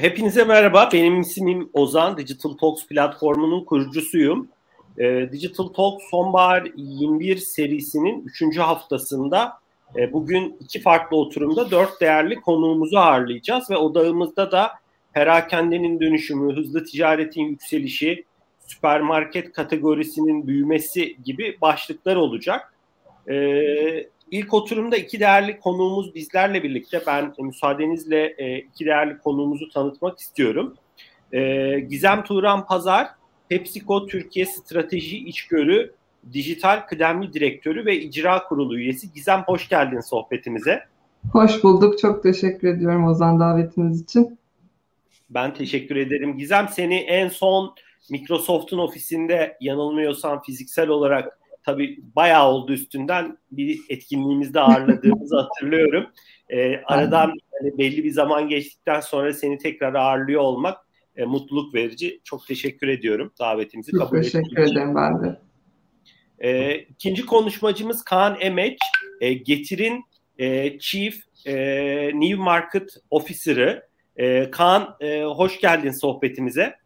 Hepinize merhaba. Benim ismim Ozan. Digital Talks platformunun kurucusuyum. E, Digital Talks Sonbahar 21 serisinin 3. haftasında e, bugün iki farklı oturumda dört değerli konuğumuzu ağırlayacağız ve odağımızda da perakendenin dönüşümü, hızlı ticaretin yükselişi, süpermarket kategorisinin büyümesi gibi başlıklar olacak. Ee, ilk oturumda iki değerli konuğumuz bizlerle birlikte. Ben e, müsaadenizle e, iki değerli konuğumuzu tanıtmak istiyorum. E, Gizem Turan Pazar, PepsiCo Türkiye Strateji İçgörü Dijital Kıdemli Direktörü ve İcra Kurulu üyesi. Gizem hoş geldin sohbetimize. Hoş bulduk. Çok teşekkür ediyorum Ozan davetiniz için. Ben teşekkür ederim. Gizem seni en son Microsoft'un ofisinde yanılmıyorsam fiziksel olarak tabii bayağı oldu üstünden bir etkinliğimizde ağırladığımızı hatırlıyorum. Ee, aradan hani belli bir zaman geçtikten sonra seni tekrar ağırlıyor olmak e, mutluluk verici. Çok teşekkür ediyorum davetimizi Çok kabul teşekkür ederim ben de. E, ikinci konuşmacımız Kaan Emeç, e, Getir'in e, Chief e, New Market Officer'ı. E, Kaan e, hoş geldin sohbetimize.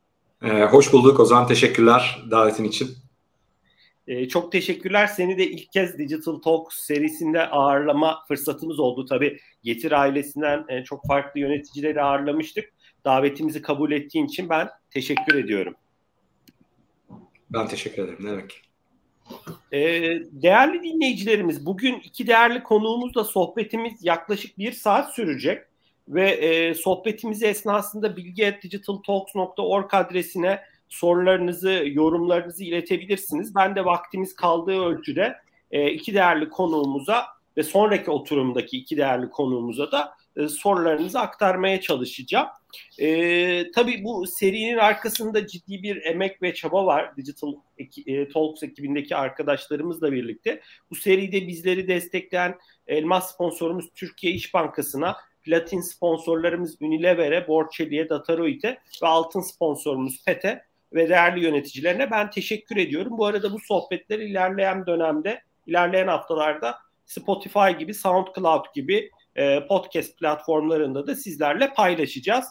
E, hoş bulduk Ozan, teşekkürler davetin için. E, çok teşekkürler. Seni de ilk kez Digital Talk serisinde ağırlama fırsatımız oldu. Tabii Getir ailesinden e, çok farklı yöneticileri ağırlamıştık. Davetimizi kabul ettiğin için ben teşekkür ediyorum. Ben teşekkür ederim. Ne demek? Ee, değerli dinleyicilerimiz, bugün iki değerli konuğumuzla sohbetimiz yaklaşık bir saat sürecek ve e, sohbetimiz esnasında bilgi.digitaltalks.org adresine sorularınızı, yorumlarınızı iletebilirsiniz. Ben de vaktimiz kaldığı ölçüde e, iki değerli konuğumuza ve sonraki oturumdaki iki değerli konuğumuza da e, sorularınızı aktarmaya çalışacağım. E, tabii bu serinin arkasında ciddi bir emek ve çaba var. Digital e, Talks ekibindeki arkadaşlarımızla birlikte. Bu seride bizleri destekleyen elmas sponsorumuz Türkiye İş Bankası'na, platin sponsorlarımız Unilever'e, Borçeli'ye, Dataroid'e ve altın sponsorumuz PET'e ve değerli yöneticilerine ben teşekkür ediyorum. Bu arada bu sohbetler ilerleyen dönemde, ilerleyen haftalarda Spotify gibi, SoundCloud gibi e, podcast platformlarında da sizlerle paylaşacağız.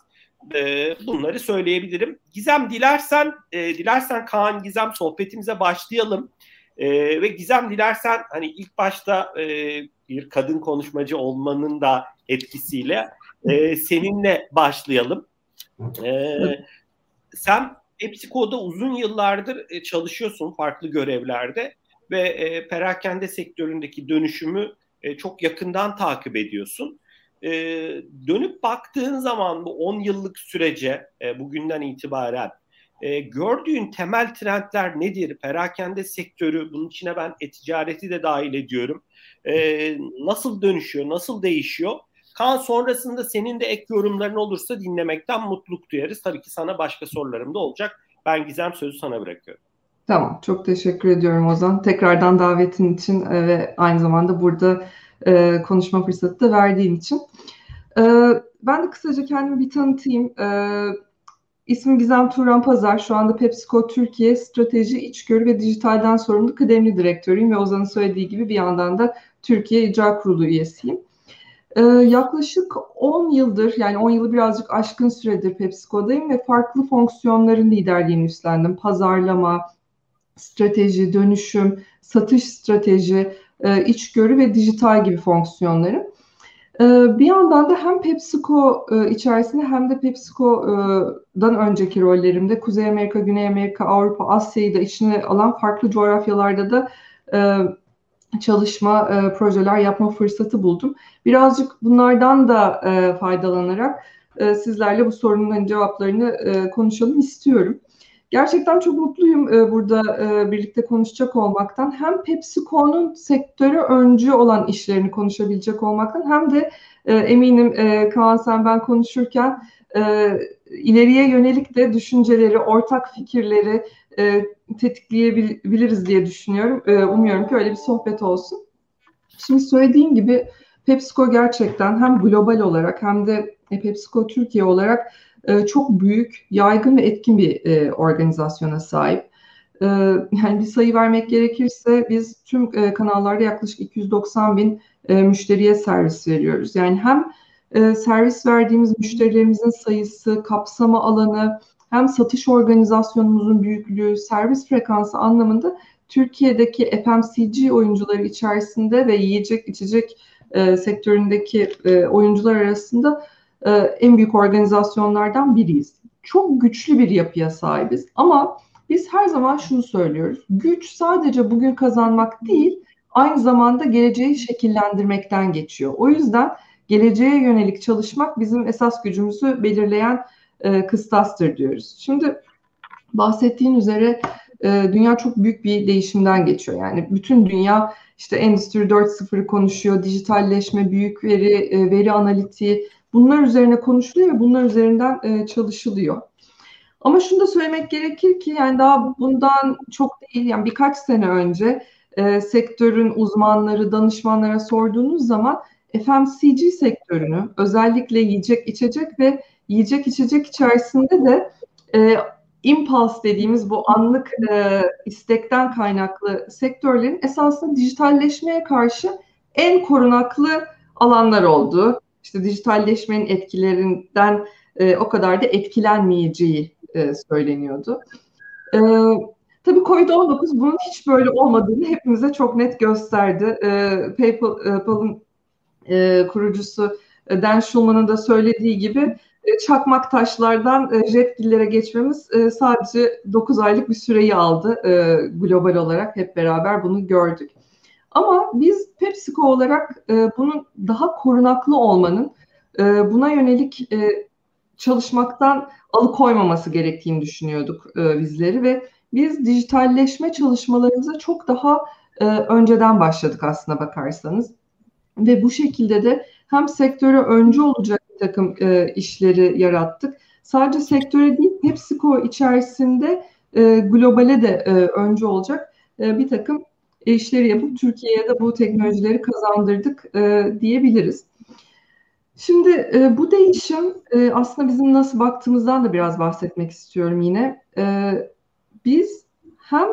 E, bunları söyleyebilirim. Gizem dilersen, e, dilersen Kaan Gizem sohbetimize başlayalım. E, ve Gizem dilersen hani ilk başta e, bir kadın konuşmacı olmanın da etkisiyle e, seninle başlayalım. E, sen PepsiCo'da uzun yıllardır e, çalışıyorsun farklı görevlerde ve e, perakende sektöründeki dönüşümü e, çok yakından takip ediyorsun. Dönüp baktığın zaman bu 10 yıllık sürece bugünden itibaren gördüğün temel trendler nedir? Perakende sektörü, bunun içine ben e-ticareti de dahil ediyorum. Nasıl dönüşüyor, nasıl değişiyor? Kaan sonrasında senin de ek yorumların olursa dinlemekten mutluluk duyarız. Tabii ki sana başka sorularım da olacak. Ben Gizem sözü sana bırakıyorum. Tamam, çok teşekkür ediyorum Ozan. Tekrardan davetin için e, ve aynı zamanda burada e, konuşma fırsatı da verdiğin için. E, ben de kısaca kendimi bir tanıtayım. E, ismim Gizem Turan Pazar. Şu anda PepsiCo Türkiye Strateji, İçgörü ve Dijitalden sorumlu kıdemli direktörüyüm ve Ozan'ın söylediği gibi bir yandan da Türkiye İcra Kurulu üyesiyim. Ee, yaklaşık 10 yıldır yani 10 yılı birazcık aşkın süredir PepsiCo'dayım ve farklı fonksiyonların liderliğini üstlendim. Pazarlama, strateji, dönüşüm, satış strateji, e, içgörü ve dijital gibi fonksiyonları. E, bir yandan da hem PepsiCo e, içerisinde hem de PepsiCo'dan önceki rollerimde Kuzey Amerika, Güney Amerika, Avrupa, Asya'yı da içine alan farklı coğrafyalarda da çalışma, projeler yapma fırsatı buldum. Birazcık bunlardan da faydalanarak sizlerle bu sorunların cevaplarını konuşalım istiyorum. Gerçekten çok mutluyum e, burada e, birlikte konuşacak olmaktan. Hem PepsiCo'nun sektörü öncü olan işlerini konuşabilecek olmaktan hem de e, eminim e, Kaan sen ben konuşurken e, ileriye yönelik de düşünceleri, ortak fikirleri e, tetikleyebiliriz diye düşünüyorum. E, umuyorum ki öyle bir sohbet olsun. Şimdi söylediğim gibi PepsiCo gerçekten hem global olarak hem de PepsiCo Türkiye olarak e, çok büyük, yaygın ve etkin bir e, organizasyona sahip. E, yani bir sayı vermek gerekirse biz tüm kanallarda yaklaşık 290 bin müşteriye servis veriyoruz. Yani hem e, servis verdiğimiz müşterilerimizin sayısı, kapsama alanı, hem satış organizasyonumuzun büyüklüğü, servis frekansı anlamında Türkiye'deki FMCG oyuncuları içerisinde ve yiyecek içecek e, sektöründeki e, oyuncular arasında e, en büyük organizasyonlardan biriyiz. Çok güçlü bir yapıya sahibiz ama biz her zaman şunu söylüyoruz. Güç sadece bugün kazanmak değil, aynı zamanda geleceği şekillendirmekten geçiyor. O yüzden geleceğe yönelik çalışmak bizim esas gücümüzü belirleyen e, kıstastır diyoruz. Şimdi bahsettiğin üzere e, dünya çok büyük bir değişimden geçiyor. Yani bütün dünya işte Endüstri 4.0'ı konuşuyor, dijitalleşme, büyük veri, e, veri analitiği bunlar üzerine konuşuluyor ve bunlar üzerinden e, çalışılıyor. Ama şunu da söylemek gerekir ki yani daha bundan çok değil yani birkaç sene önce e, sektörün uzmanları, danışmanlara sorduğunuz zaman FMCG sektörünü özellikle yiyecek, içecek ve yiyecek, içecek içerisinde de e, impulse dediğimiz bu anlık e, istekten kaynaklı sektörlerin esasında dijitalleşmeye karşı en korunaklı alanlar oldu. İşte dijitalleşmenin etkilerinden e, o kadar da etkilenmeyeceği e, söyleniyordu. E, tabii Covid-19 bunun hiç böyle olmadığını hepimize çok net gösterdi. E, PayPal'ın e, kurucusu Dan Schulman'ın da söylediği gibi e, çakmak taşlardan e, jetgillere geçmemiz e, sadece 9 aylık bir süreyi aldı global olarak hep beraber bunu gördük. Ama biz PepsiCo olarak bunun daha korunaklı olmanın buna yönelik çalışmaktan alıkoymaması gerektiğini düşünüyorduk bizleri ve biz dijitalleşme çalışmalarımıza çok daha önceden başladık aslına bakarsanız. Ve bu şekilde de hem sektöre öncü olacak takım e, işleri yarattık. Sadece sektöre değil PepsiCo içerisinde e, globale de e, öncü olacak e, bir takım işleri yapıp Türkiye'ye de bu teknolojileri kazandırdık e, diyebiliriz. Şimdi e, bu değişim e, aslında bizim nasıl baktığımızdan da biraz bahsetmek istiyorum yine. E, biz hem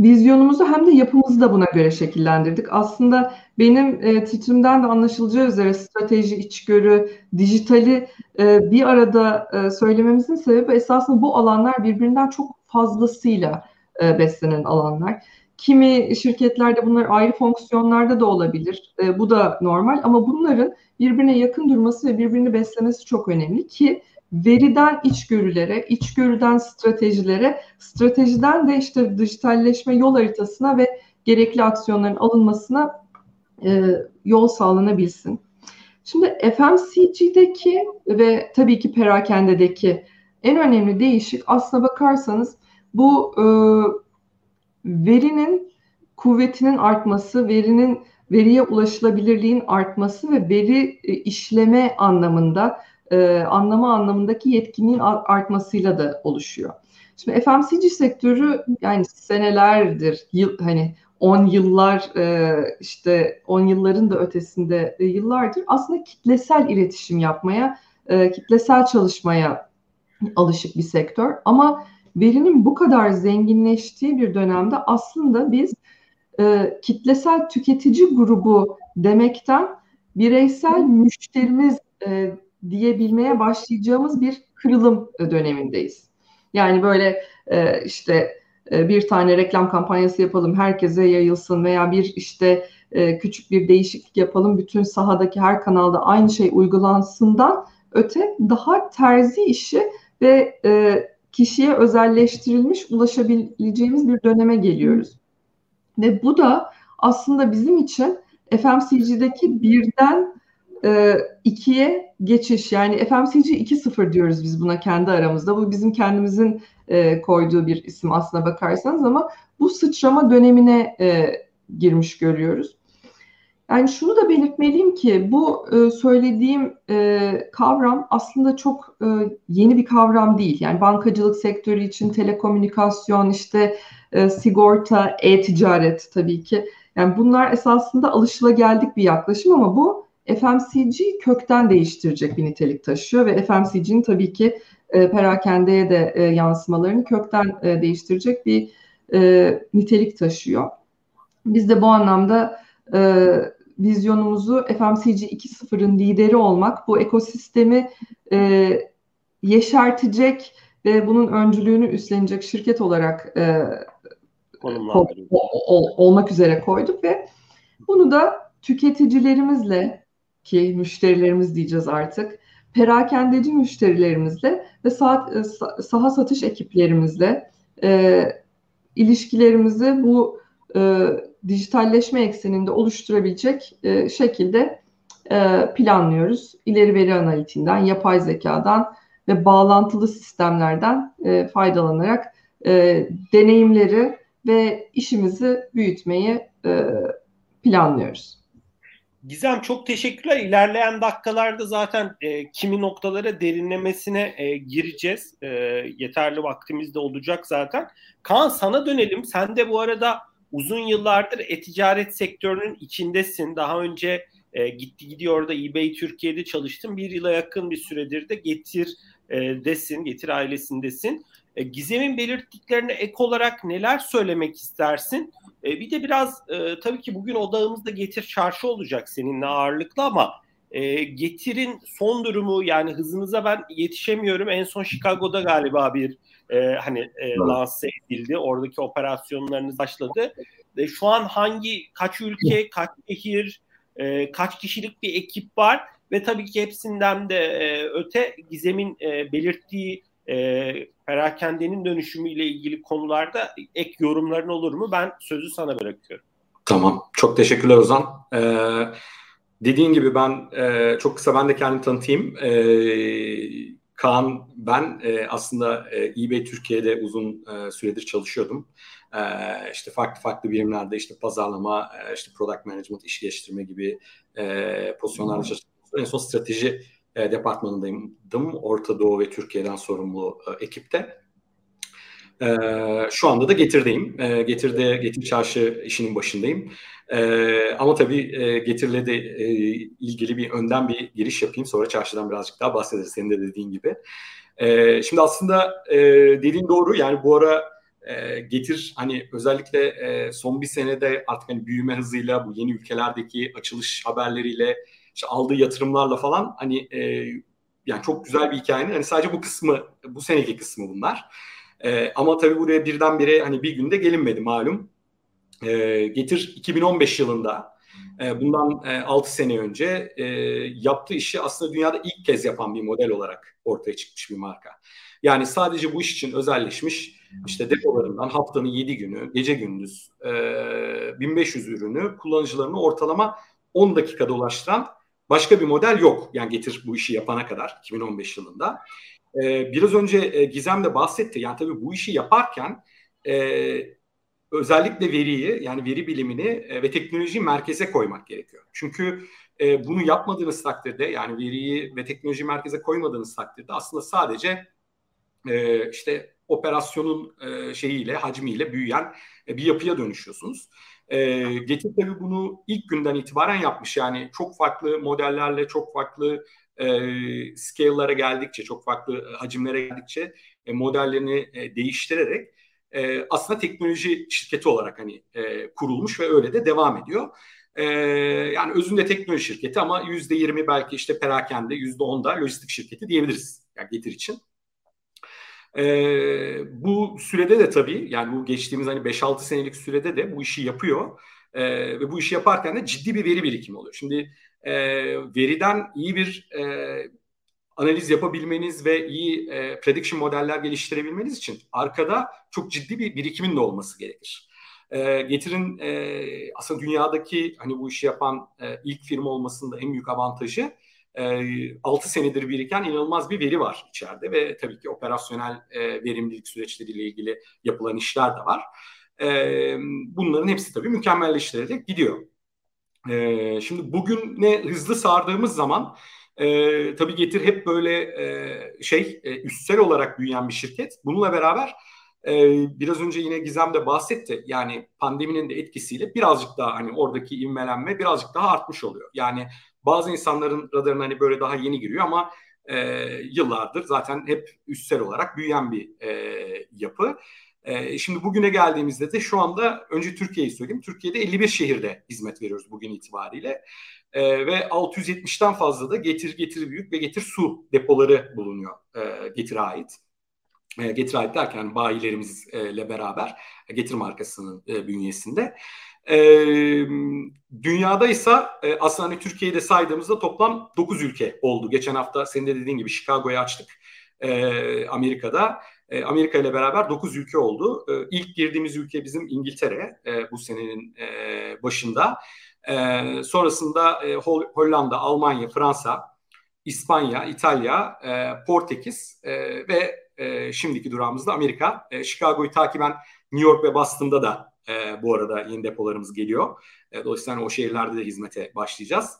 vizyonumuzu hem de yapımızı da buna göre şekillendirdik. Aslında benim e, titrimden de anlaşılacağı üzere strateji, içgörü, dijitali e, bir arada e, söylememizin sebebi esasında bu alanlar birbirinden çok fazlasıyla e, beslenen alanlar. Kimi şirketlerde bunlar ayrı fonksiyonlarda da olabilir. E, bu da normal ama bunların birbirine yakın durması ve birbirini beslemesi çok önemli ki veriden içgörülere, içgörüden stratejilere, stratejiden de işte dijitalleşme yol haritasına ve gerekli aksiyonların alınmasına e, yol sağlanabilsin. Şimdi FMCG'deki ve tabii ki perakendedeki en önemli değişik aslına bakarsanız bu e, verinin kuvvetinin artması, verinin veriye ulaşılabilirliğin artması ve veri e, işleme anlamında e, anlama anlamındaki yetkinliğin artmasıyla da oluşuyor. Şimdi FMCG sektörü yani senelerdir, yıl, hani 10 yıllar e, işte 10 yılların da ötesinde e, yıllardır aslında kitlesel iletişim yapmaya, e, kitlesel çalışmaya alışık bir sektör. Ama verinin bu kadar zenginleştiği bir dönemde aslında biz e, kitlesel tüketici grubu demekten bireysel müşterimiz e, diyebilmeye başlayacağımız bir kırılım dönemindeyiz. Yani böyle e, işte e, bir tane reklam kampanyası yapalım, herkese yayılsın veya bir işte e, küçük bir değişiklik yapalım, bütün sahadaki her kanalda aynı şey uygulansından öte daha terzi işi ve e, kişiye özelleştirilmiş ulaşabileceğimiz bir döneme geliyoruz. Ve bu da aslında bizim için FMCG'deki birden e, ikiye geçiş yani FMCG 2.0 diyoruz biz buna kendi aramızda. Bu bizim kendimizin e, koyduğu bir isim aslına bakarsanız ama bu sıçrama dönemine e, girmiş görüyoruz. Yani şunu da belirtmeliyim ki bu e, söylediğim e, kavram aslında çok e, yeni bir kavram değil. Yani bankacılık sektörü için telekomünikasyon, işte e, sigorta, e-ticaret tabii ki. Yani bunlar esasında alışılageldik bir yaklaşım ama bu FMCG kökten değiştirecek bir nitelik taşıyor ve FMCG'nin tabii ki e, perakendeye de e, yansımalarını kökten e, değiştirecek bir e, nitelik taşıyor. Biz de bu anlamda e, vizyonumuzu FMCG 2.0'ın lideri olmak, bu ekosistemi e, yeşertecek ve bunun öncülüğünü üstlenecek şirket olarak e, ol, ol, olmak üzere koyduk ve bunu da tüketicilerimizle ki müşterilerimiz diyeceğiz artık, perakendeci müşterilerimizle ve saat, e, saha satış ekiplerimizle e, ilişkilerimizi bu e, dijitalleşme ekseninde oluşturabilecek e, şekilde e, planlıyoruz. İleri veri analitiğinden, yapay zekadan ve bağlantılı sistemlerden e, faydalanarak e, deneyimleri ve işimizi büyütmeyi e, planlıyoruz. Gizem çok teşekkürler. İlerleyen dakikalarda zaten e, kimi noktalara derinlemesine e, gireceğiz. E, yeterli vaktimiz de olacak zaten. Kaan sana dönelim. Sen de bu arada uzun yıllardır e-ticaret sektörünün içindesin. Daha önce e, gitti gidiyor da eBay Türkiye'de çalıştın. Bir yıla yakın bir süredir de Getir e, desin, Getir ailesindesin. E, Gizem'in belirttiklerine ek olarak neler söylemek istersin? E, bir de biraz e, tabii ki bugün odağımızda Getir Çarşı olacak seninle ağırlıklı ama e, Getir'in son durumu yani hızınıza ben yetişemiyorum. En son Chicago'da galiba bir e, hani e, lanse edildi. Oradaki operasyonlarınız başladı. E, şu an hangi kaç ülke, kaç şehir, e, kaç kişilik bir ekip var ve tabii ki hepsinden de e, öte Gizem'in e, belirttiği e, perakendenin dönüşümüyle ilgili konularda ek yorumların olur mu? Ben sözü sana bırakıyorum. Tamam. Çok teşekkürler Ozan. Ee, dediğin gibi ben e, çok kısa ben de kendimi tanıtayım. Ee, Kaan ben e, aslında e, eBay Türkiye'de uzun e, süredir çalışıyordum. E, işte farklı farklı birimlerde işte pazarlama, e, işte product management, iş geliştirme gibi e, pozisyonlarda çalıştım. En son strateji e, departmanındaydım. Orta Doğu ve Türkiye'den sorumlu e, ekipte. E, şu anda da Getir'deyim. E, Getir'de Getir Çarşı işinin başındayım. E, ama tabii e, Getir'le de e, ilgili bir önden bir giriş yapayım. Sonra çarşıdan birazcık daha bahsederiz senin de dediğin gibi. E, şimdi aslında e, dediğin doğru. Yani bu ara e, Getir hani özellikle e, son bir senede artık hani büyüme hızıyla bu yeni ülkelerdeki açılış haberleriyle işte aldığı yatırımlarla falan hani e, yani çok güzel bir hikayenin hani sadece bu kısmı bu seneki kısmı bunlar. E, ama tabii buraya birdenbire hani bir günde gelinmedi malum. E, Getir 2015 yılında e, bundan e, 6 sene önce e, yaptığı işi aslında dünyada ilk kez yapan bir model olarak ortaya çıkmış bir marka. Yani sadece bu iş için özelleşmiş işte depolarından haftanın 7 günü gece gündüz e, 1500 ürünü kullanıcılarını ortalama 10 dakikada ulaştıran başka bir model yok. Yani getir bu işi yapana kadar 2015 yılında. Ee, biraz önce e, Gizem de bahsetti. Yani tabii bu işi yaparken e, özellikle veriyi yani veri bilimini e, ve teknolojiyi merkeze koymak gerekiyor. Çünkü e, bunu yapmadığınız takdirde yani veriyi ve teknolojiyi merkeze koymadığınız takdirde aslında sadece e, işte operasyonun e, şeyiyle hacmiyle büyüyen e, bir yapıya dönüşüyorsunuz. E, Getir tabii bunu ilk günden itibaren yapmış. Yani çok farklı modellerle, çok farklı e, scale'lara geldikçe, çok farklı hacimlere geldikçe e, modellerini e, değiştirerek e, aslında teknoloji şirketi olarak hani e, kurulmuş ve öyle de devam ediyor. E, yani özünde teknoloji şirketi ama yüzde yirmi belki işte perakende, yüzde on da lojistik şirketi diyebiliriz. Yani Getir için. E, bu sürede de tabii yani bu geçtiğimiz hani 5-6 senelik sürede de bu işi yapıyor. E, ve bu işi yaparken de ciddi bir veri birikimi oluyor. Şimdi e, veriden iyi bir e, analiz yapabilmeniz ve iyi e, prediction modeller geliştirebilmeniz için arkada çok ciddi bir birikimin de olması gerekir. E, Getir'in e, aslında dünyadaki hani bu işi yapan e, ilk firma olmasının da en büyük avantajı 6 senedir biriken inanılmaz bir veri var içeride ve tabii ki operasyonel e, verimlilik süreçleriyle ilgili yapılan işler de var. E, bunların hepsi tabii mükemmelleştirilerek gidiyor. E, şimdi bugün ne hızlı sardığımız zaman e, tabii Getir hep böyle e, şey e, üstsel olarak büyüyen bir şirket. Bununla beraber e, biraz önce yine Gizem de bahsetti. Yani pandeminin de etkisiyle birazcık daha hani oradaki ivmelenme birazcık daha artmış oluyor. Yani bazı insanların radarına hani böyle daha yeni giriyor ama e, yıllardır zaten hep üstsel olarak büyüyen bir e, yapı. E, şimdi bugüne geldiğimizde de şu anda önce Türkiye'yi söyleyeyim. Türkiye'de 51 şehirde hizmet veriyoruz bugün itibariyle. E, ve 670'ten fazla da getir getir büyük ve getir su depoları bulunuyor e, Getir'e ait. E, getir ait derken bayilerimizle beraber Getir markasının e, bünyesinde. E, dünyada ise e, aslında hani Türkiye'de saydığımızda toplam 9 ülke oldu. Geçen hafta senin de dediğin gibi Chicago'yu açtık e, Amerika'da. E, Amerika ile beraber 9 ülke oldu. E, ilk girdiğimiz ülke bizim İngiltere e, bu senenin e, başında. E, sonrasında e, Hollanda, Almanya, Fransa, İspanya, İtalya, e, Portekiz e, ve e, şimdiki durağımızda Amerika. E, Chicago'yu takiben New York ve Boston'da da e, bu arada yeni depolarımız geliyor. E, dolayısıyla o şehirlerde de hizmete başlayacağız.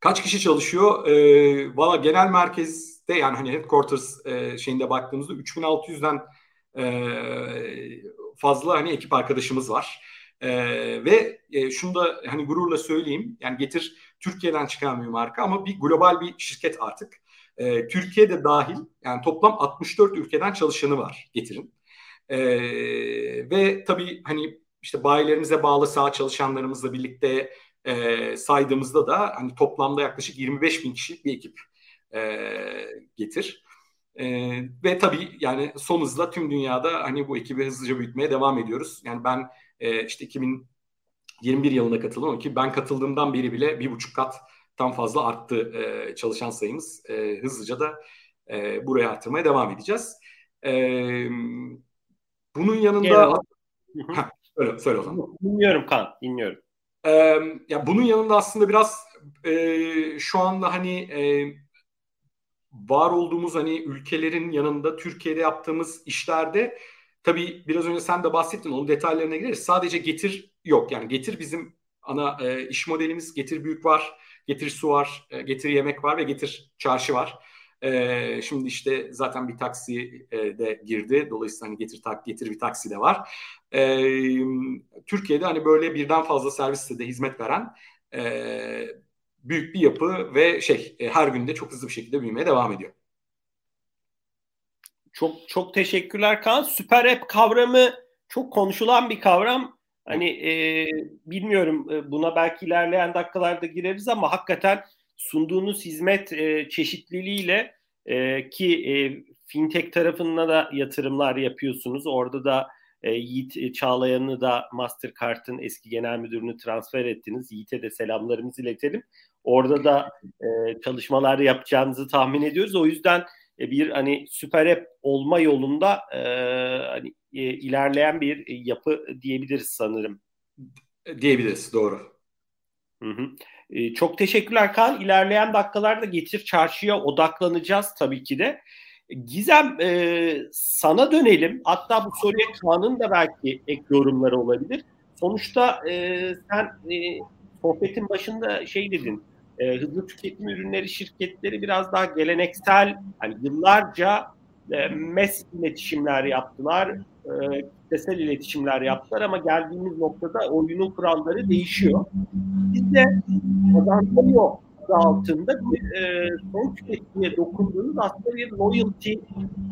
Kaç kişi çalışıyor? E, Valla genel merkezde yani hani headquarters e, şeyinde baktığımızda 3600'den e, fazla hani ekip arkadaşımız var. E, ve e, şunu da hani gururla söyleyeyim. Yani Getir Türkiye'den çıkan bir marka ama bir global bir şirket artık. E, Türkiye'de dahil yani toplam 64 ülkeden çalışanı var Getir'in. E, ve tabii hani işte bayilerimize bağlı sağ çalışanlarımızla birlikte e, saydığımızda da hani toplamda yaklaşık 25 bin kişilik bir ekip e, getir. E, ve tabii yani son hızla tüm dünyada hani bu ekibi hızlıca büyütmeye devam ediyoruz. Yani ben e, işte 2021 yılında katıldım ki ben katıldığımdan beri bile bir buçuk kat tam fazla arttı e, çalışan sayımız. E, hızlıca da e, buraya artırmaya devam edeceğiz. E, bunun yanında... Heh, söyle, söyle o zaman. Dinliyorum Kan, dinliyorum. Ee, ya bunun yanında aslında biraz e, şu anda hani e, var olduğumuz hani ülkelerin yanında Türkiye'de yaptığımız işlerde tabii biraz önce sen de bahsettin onun detaylarına gireriz. Sadece getir yok yani getir bizim ana e, iş modelimiz getir büyük var, getir su var, e, getir yemek var ve getir çarşı var. E, şimdi işte zaten bir taksi e, de girdi. Dolayısıyla hani getir tak getir bir taksi de var. Türkiye'de hani böyle birden fazla serviste de hizmet veren büyük bir yapı ve şey e, her günde çok hızlı bir şekilde büyümeye devam ediyor. Çok çok teşekkürler Kaan. Süper app kavramı çok konuşulan bir kavram. Hani e, bilmiyorum buna belki ilerleyen dakikalarda gireriz ama hakikaten sunduğunuz hizmet e, çeşitliliğiyle e, ki e, fintech tarafında da yatırımlar yapıyorsunuz. Orada da e, Yiğit Çağlayan'ı da Mastercard'ın eski genel müdürünü transfer ettiniz. Yiğit'e de selamlarımızı iletelim. Orada da e, çalışmalar yapacağınızı tahmin ediyoruz. O yüzden bir hani süper app olma yolunda e, hani e, ilerleyen bir yapı diyebiliriz sanırım. Diyebiliriz doğru. Hı hı. E, çok teşekkürler Kaan. İlerleyen dakikalarda Getir Çarşı'ya odaklanacağız tabii ki de. Gizem e, sana dönelim. Hatta bu soruya Kaan'ın da belki ek yorumları olabilir. Sonuçta e, sen e, sohbetin başında şey dedin. E, hızlı tüketim ürünleri şirketleri biraz daha geleneksel, hani yıllarca e, mes iletişimler yaptılar, e, kitlesel iletişimler yaptılar ama geldiğimiz noktada oyunun kuralları değişiyor. Biz de kazanıyor altında bir e, son tüketiciye dokunduğunuz aslında bir loyalty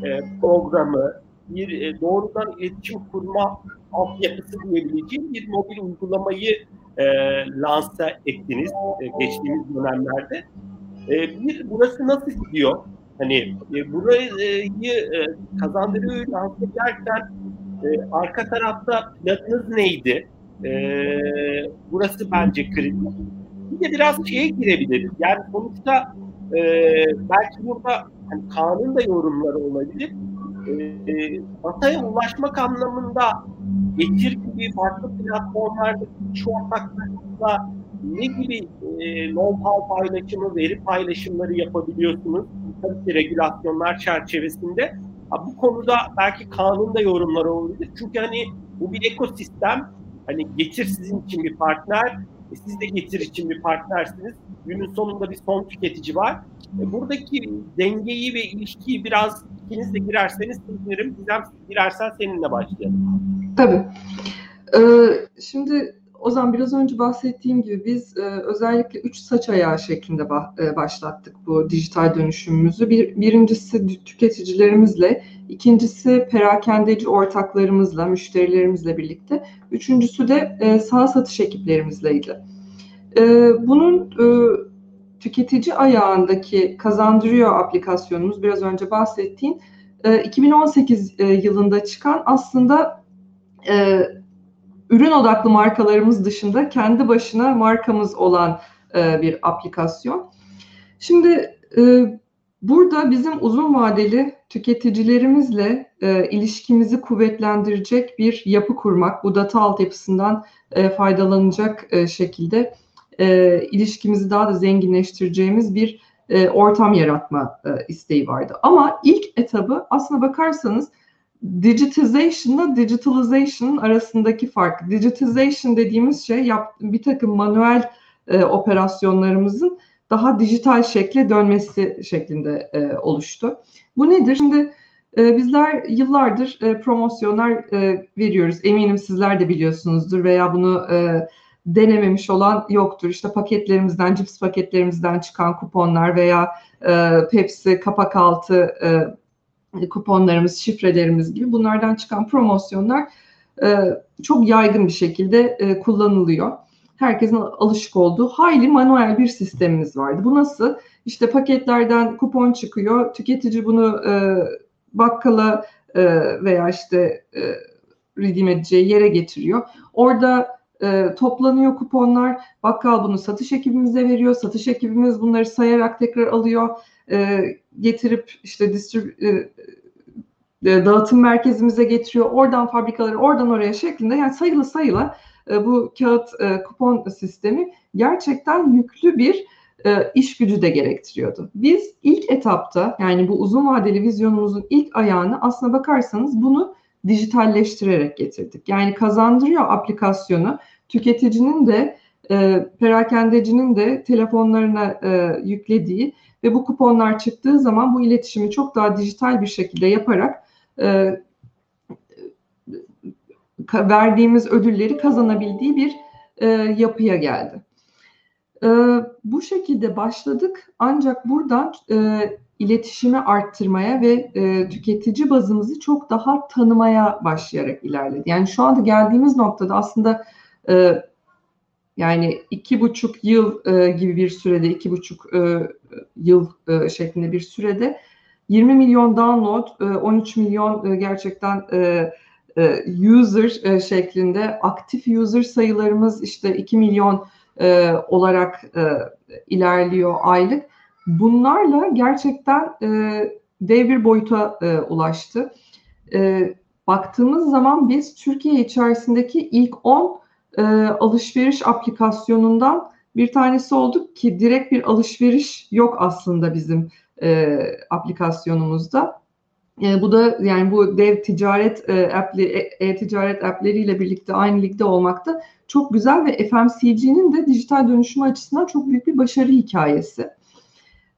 e, programı, bir e, doğrudan iletişim kurma altyapısı diyebileceğim bir mobil uygulamayı e, lanse ettiniz e, geçtiğimiz dönemlerde. E, bir burası nasıl gidiyor? Hani e, burayı e, kazandırıyor lanse ederken e, arka tarafta planınız neydi? E, burası bence kritik. Bir de biraz şeye girebiliriz. Yani sonuçta e, belki burada hani kanun da yorumları olabilir. E, masaya ulaşmak anlamında Getir gibi farklı platformlarda iş ortaklarınızla ne gibi e, know-how paylaşımı, veri paylaşımları yapabiliyorsunuz? Tabii ki regülasyonlar çerçevesinde. Ha, bu konuda belki kanun da yorumları olabilir. Çünkü hani bu bir ekosistem. Hani Getir sizin için bir partner, e, siz de Getir için bir partnersiniz. Günün sonunda bir son tüketici var. E, buradaki dengeyi ve ilişkiyi biraz ikiniz de girerseniz sevinirim. Gizem girersen seninle başlayalım. Tabii. Ee, şimdi Ozan biraz önce bahsettiğim gibi biz e, özellikle üç saç ayağı şeklinde ba- e, başlattık bu dijital dönüşümümüzü. Bir, birincisi tüketicilerimizle, İkincisi perakendeci ortaklarımızla, müşterilerimizle birlikte. Üçüncüsü de e, sağ satış ekiplerimizleydi. E, bunun e, tüketici ayağındaki kazandırıyor aplikasyonumuz biraz önce bahsettiğim 2018 e, e, yılında çıkan aslında e, ürün odaklı markalarımız dışında kendi başına markamız olan bir aplikasyon. Şimdi burada bizim uzun vadeli tüketicilerimizle ilişkimizi kuvvetlendirecek bir yapı kurmak, bu data altyapısından faydalanacak şekilde ilişkimizi daha da zenginleştireceğimiz bir e, ortam yaratma e, isteği vardı. Ama ilk etabı aslına bakarsanız digitization ile digitalization arasındaki fark. Digitization dediğimiz şey yap, bir takım manuel e, operasyonlarımızın daha dijital şekle dönmesi şeklinde e, oluştu. Bu nedir? Şimdi e, bizler yıllardır e, promosyonlar e, veriyoruz. Eminim sizler de biliyorsunuzdur veya bunu e, denememiş olan yoktur. İşte paketlerimizden, cips paketlerimizden çıkan kuponlar veya e, Pepsi kapak altı e, kuponlarımız, şifrelerimiz gibi bunlardan çıkan promosyonlar e, çok yaygın bir şekilde e, kullanılıyor. Herkesin alışık olduğu hayli manuel bir sistemimiz vardı. Bu nasıl? İşte paketlerden kupon çıkıyor, tüketici bunu e, bakkala e, veya işte e, redeem edeceği yere getiriyor. Orada e, toplanıyor kuponlar. Bakkal bunu satış ekibimize veriyor. Satış ekibimiz bunları sayarak tekrar alıyor. E, getirip işte distrib e, e, dağıtım merkezimize getiriyor. Oradan fabrikaları oradan oraya şeklinde yani sayılı sayıla e, bu kağıt e, kupon sistemi gerçekten yüklü bir e, iş gücü de gerektiriyordu. Biz ilk etapta yani bu uzun vadeli vizyonumuzun ilk ayağını aslına bakarsanız bunu dijitalleştirerek getirdik. Yani kazandırıyor aplikasyonu tüketicinin de e, perakendecinin de telefonlarına e, yüklediği ve bu kuponlar çıktığı zaman bu iletişimi çok daha dijital bir şekilde yaparak e, verdiğimiz ödülleri kazanabildiği bir e, yapıya geldi. E, bu şekilde başladık ancak buradan e, iletişimi arttırmaya ve e, tüketici bazımızı çok daha tanımaya başlayarak ilerledi. Yani şu anda geldiğimiz noktada aslında e, yani iki buçuk yıl e, gibi bir sürede, iki buçuk e, yıl e, şeklinde bir sürede 20 milyon download, e, 13 milyon e, gerçekten e, e, user e, şeklinde aktif user sayılarımız işte 2 milyon e, olarak e, ilerliyor aylık. Bunlarla gerçekten e, dev bir boyuta e, ulaştı. E, baktığımız zaman biz Türkiye içerisindeki ilk 10 e, alışveriş aplikasyonundan bir tanesi olduk ki direkt bir alışveriş yok aslında bizim e, aplikasyonumuzda. E, bu da yani bu dev ticaret e, appli, e, e-ticaret appleriyle birlikte aynı ligde olmakta çok güzel ve FMCG'nin de dijital dönüşüm açısından çok büyük bir başarı hikayesi.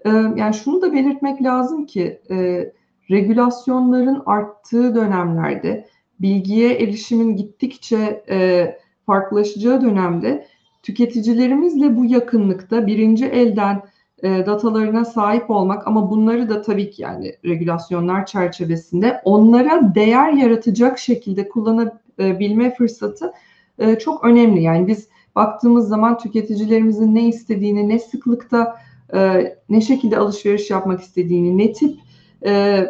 E, yani şunu da belirtmek lazım ki e, regülasyonların arttığı dönemlerde bilgiye erişimin gittikçe e, farklılaşacağı dönemde tüketicilerimizle bu yakınlıkta birinci elden e, datalarına sahip olmak ama bunları da tabii ki yani regülasyonlar çerçevesinde onlara değer yaratacak şekilde kullanabilme fırsatı e, çok önemli. Yani biz baktığımız zaman tüketicilerimizin ne istediğini, ne sıklıkta, e, ne şekilde alışveriş yapmak istediğini, ne tip e,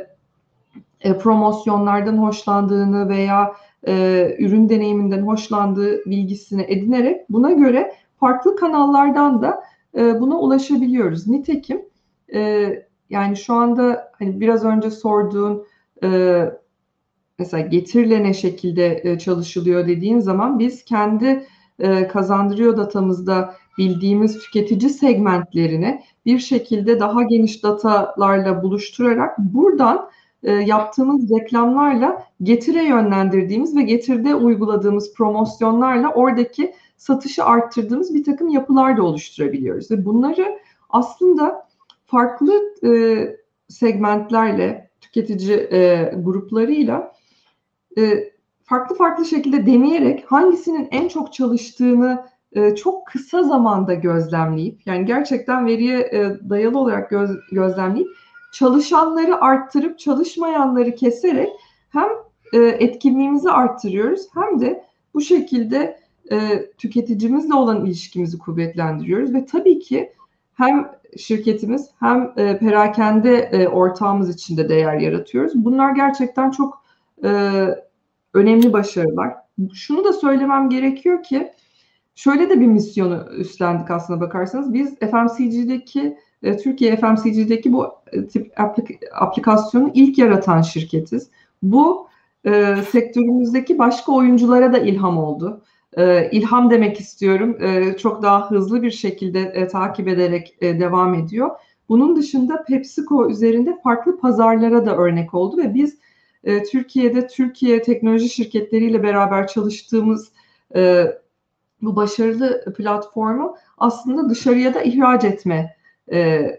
e, promosyonlardan hoşlandığını veya e, ürün deneyiminden hoşlandığı bilgisini edinerek buna göre farklı kanallardan da e, buna ulaşabiliyoruz. Nitekim e, yani şu anda hani biraz önce sorduğun e, mesela getiriyle ne şekilde e, çalışılıyor dediğin zaman biz kendi e, kazandırıyor datamızda bildiğimiz tüketici segmentlerini bir şekilde daha geniş datalarla buluşturarak buradan e, yaptığımız reklamlarla getire yönlendirdiğimiz ve getirde uyguladığımız promosyonlarla oradaki satışı arttırdığımız bir takım yapılar da oluşturabiliyoruz. Ve bunları aslında farklı e, segmentlerle, tüketici e, gruplarıyla farklı farklı şekilde deneyerek hangisinin en çok çalıştığını çok kısa zamanda gözlemleyip yani gerçekten veriye dayalı olarak göz, gözlemleyip çalışanları arttırıp çalışmayanları keserek hem e, etkinliğimizi arttırıyoruz hem de bu şekilde e, tüketicimizle olan ilişkimizi kuvvetlendiriyoruz ve tabii ki hem şirketimiz hem e, perakende e, ortağımız için de değer yaratıyoruz. Bunlar gerçekten çok e, önemli başarılar. Şunu da söylemem gerekiyor ki şöyle de bir misyonu üstlendik aslında bakarsanız. Biz FMCG'deki e, Türkiye FMCG'deki bu e, tip aplik aplikasyonu ilk yaratan şirketiz. Bu e, sektörümüzdeki başka oyunculara da ilham oldu. E, ilham demek istiyorum. E, çok daha hızlı bir şekilde e, takip ederek e, devam ediyor. Bunun dışında PepsiCo üzerinde farklı pazarlara da örnek oldu ve biz e, Türkiye'de Türkiye teknoloji şirketleriyle beraber çalıştığımız e, bu başarılı platformu aslında dışarıya da ihraç etme e,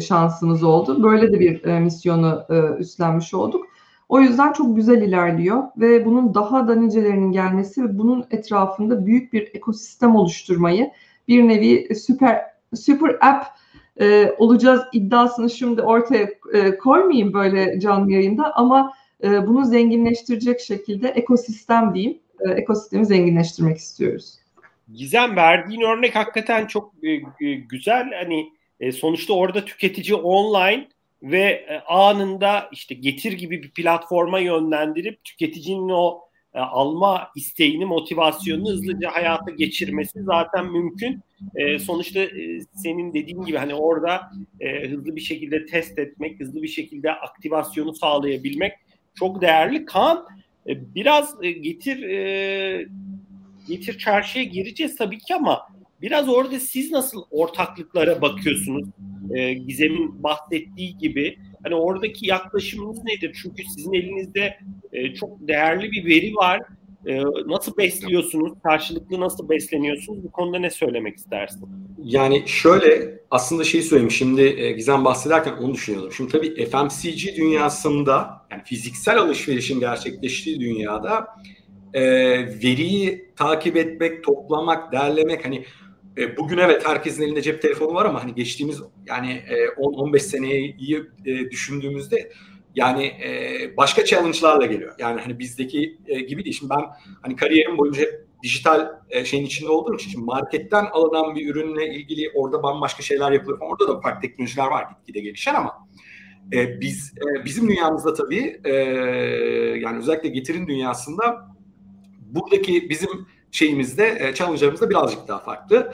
şansımız oldu. Böyle de bir e, misyonu e, üstlenmiş olduk. O yüzden çok güzel ilerliyor ve bunun daha da nicelerinin gelmesi ve bunun etrafında büyük bir ekosistem oluşturmayı bir nevi süper süper app e, olacağız iddiasını şimdi ortaya e, koymayayım böyle canlı yayında ama e, bunu zenginleştirecek şekilde ekosistem diyeyim, e, ekosistemi zenginleştirmek istiyoruz. Gizem verdiğin örnek hakikaten çok e, e güzel. Hani e, sonuçta orada tüketici online ve e, anında işte getir gibi bir platforma yönlendirip tüketicinin o e, alma isteğini, motivasyonunu hızlıca hayata geçirmesi zaten mümkün. E, sonuçta e, senin dediğin gibi hani orada e, hızlı bir şekilde test etmek, hızlı bir şekilde aktivasyonu sağlayabilmek çok değerli. Kaan e, biraz e, getir e, getir çarşıya gireceğiz tabii ki ama biraz orada siz nasıl ortaklıklara bakıyorsunuz? E, Gizem'in bahsettiği gibi hani oradaki yaklaşımınız nedir? Çünkü sizin elinizde e, çok değerli bir veri var. E, nasıl besliyorsunuz? Karşılıklı nasıl besleniyorsunuz? Bu konuda ne söylemek istersin? Yani şöyle aslında şey söyleyeyim. Şimdi e, Gizem bahsederken onu düşünüyordum. Şimdi tabii FMCG dünyasında yani fiziksel alışverişin gerçekleştiği dünyada e, veriyi takip etmek, toplamak, derlemek hani e, bugün evet herkesin elinde cep telefonu var ama hani geçtiğimiz yani e, 10-15 seneyi e, düşündüğümüzde yani e, başka challenge'larla geliyor. Yani hani bizdeki e, gibi değil. Şimdi ben hani kariyerim boyunca hep dijital e, şeyin içinde olduğum için şimdi marketten alınan bir ürünle ilgili orada bambaşka şeyler yapılıyor. Orada da farklı teknolojiler var gitgide gelişen ama e, biz e, bizim dünyamızda tabii e, yani özellikle getirin dünyasında buradaki bizim şeyimizde, e, challenge'larımızda birazcık daha farklı.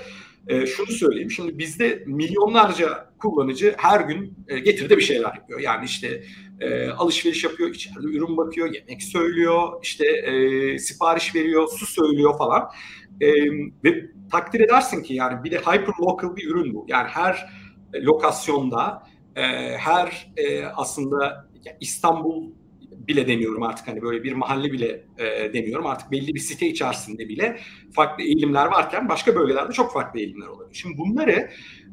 E, şunu söyleyeyim, şimdi bizde milyonlarca kullanıcı her gün e, getirde bir şeyler yapıyor. Yani işte e, alışveriş yapıyor, içeride ürün bakıyor, yemek söylüyor, işte e, sipariş veriyor, su söylüyor falan. E, ve takdir edersin ki yani bir de hyper local bir ürün bu. Yani her lokasyonda, e, her e, aslında İstanbul bile demiyorum artık. Hani böyle bir mahalle bile e, demiyorum artık belli bir site içerisinde bile farklı eğilimler varken başka bölgelerde çok farklı eğilimler oluyor. Şimdi bunları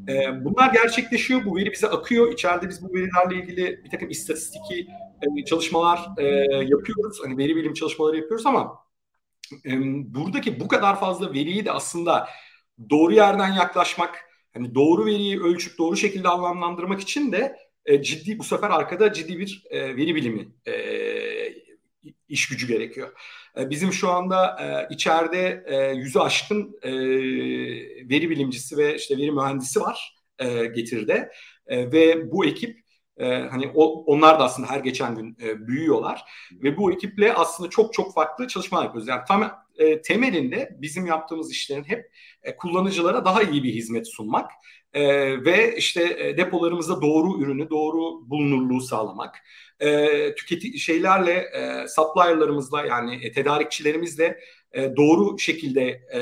e, bunlar gerçekleşiyor. Bu veri bize akıyor. İçeride biz bu verilerle ilgili bir takım istatistiki e, çalışmalar e, yapıyoruz. Hani veri bilim çalışmaları yapıyoruz ama e, buradaki bu kadar fazla veriyi de aslında doğru yerden yaklaşmak hani doğru veriyi ölçüp doğru şekilde anlamlandırmak için de e, ciddi bu sefer arkada ciddi bir e, veri bilimi e, iş gücü gerekiyor. E, bizim şu anda e, içeride e, yüzü aşkın e, veri bilimcisi ve işte veri mühendisi var e, Getir'de e, ve bu ekip e, hani o, onlar da aslında her geçen gün e, büyüyorlar ve bu ekiple aslında çok çok farklı çalışmalar yapıyoruz. Yani tam e, temelinde bizim yaptığımız işlerin hep e, kullanıcılara daha iyi bir hizmet sunmak e, ve işte e, depolarımızda doğru ürünü, doğru bulunurluğu sağlamak, e, tüketi şeylerle, e, supplier'larımızla yani e, tedarikçilerimizle e, doğru şekilde e,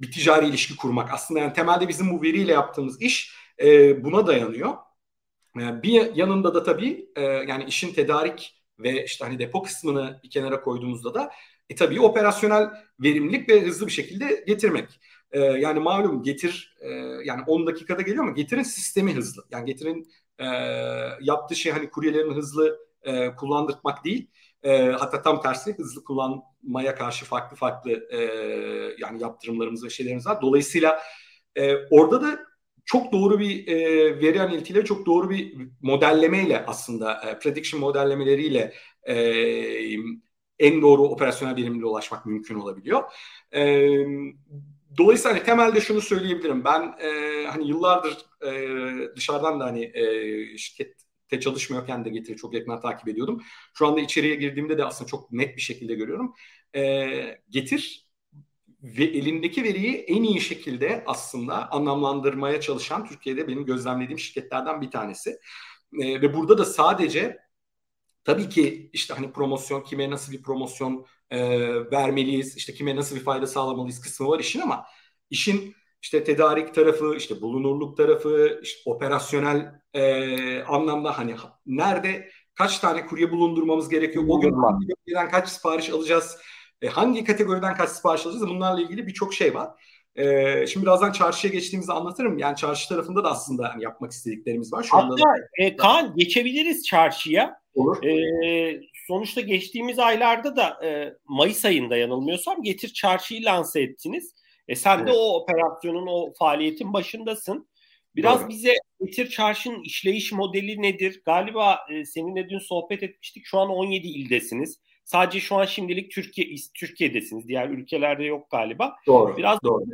bir ticari ilişki kurmak. Aslında yani temelde bizim bu veriyle yaptığımız iş e, buna dayanıyor. E, bir yanında da tabii e, yani işin tedarik ve işte hani depo kısmını bir kenara koyduğumuzda da e tabii operasyonel verimlilik ve hızlı bir şekilde getirmek. E, yani malum getir e, yani 10 dakikada geliyor ama getirin sistemi hızlı. Yani getirin e, yaptığı şey hani kuryelerin hızlı e, kullandırmak değil. E, hatta tam tersi hızlı kullanmaya karşı farklı farklı e, yani yaptırımlarımız ve şeylerimiz var. Dolayısıyla e, orada da çok doğru bir e, veri analitiyle, çok doğru bir modellemeyle aslında e, prediction modellemeleriyle e, en doğru operasyonel verimliliğe ulaşmak mümkün olabiliyor. E, dolayısıyla hani temelde şunu söyleyebilirim. Ben e, hani yıllardır e, dışarıdan da hani e, şirkette çalışmıyorken de Getiri çok yakından takip ediyordum. Şu anda içeriye girdiğimde de aslında çok net bir şekilde görüyorum. E, Getir ve elindeki veriyi en iyi şekilde aslında anlamlandırmaya çalışan Türkiye'de benim gözlemlediğim şirketlerden bir tanesi. E, ve burada da sadece tabii ki işte hani promosyon kime nasıl bir promosyon e, vermeliyiz, işte kime nasıl bir fayda sağlamalıyız kısmı var işin ama işin işte tedarik tarafı, işte bulunurluk tarafı, işte operasyonel e, anlamda hani nerede kaç tane kurye bulundurmamız gerekiyor, o gün kaç sipariş alacağız, e, hangi kategoriden kaç sipariş alacağız bunlarla ilgili birçok şey var. E, şimdi birazdan çarşıya geçtiğimizde anlatırım. Yani çarşı tarafında da aslında hani yapmak istediklerimiz var. Şu Hatta anda da... e, Kaan geçebiliriz çarşıya. Olur. E, sonuçta geçtiğimiz aylarda da e, Mayıs ayında yanılmıyorsam Getir Çarşı'yı lanse ettiniz. E, sen evet. de o operasyonun, o faaliyetin başındasın. Biraz Doğru. bize Getir Çarşı'nın işleyiş modeli nedir? Galiba e, seninle dün sohbet etmiştik. Şu an 17 ildesiniz. Sadece şu an şimdilik Türkiye Türkiye'desiniz. Diğer ülkelerde yok galiba. Doğru. Biraz doğru.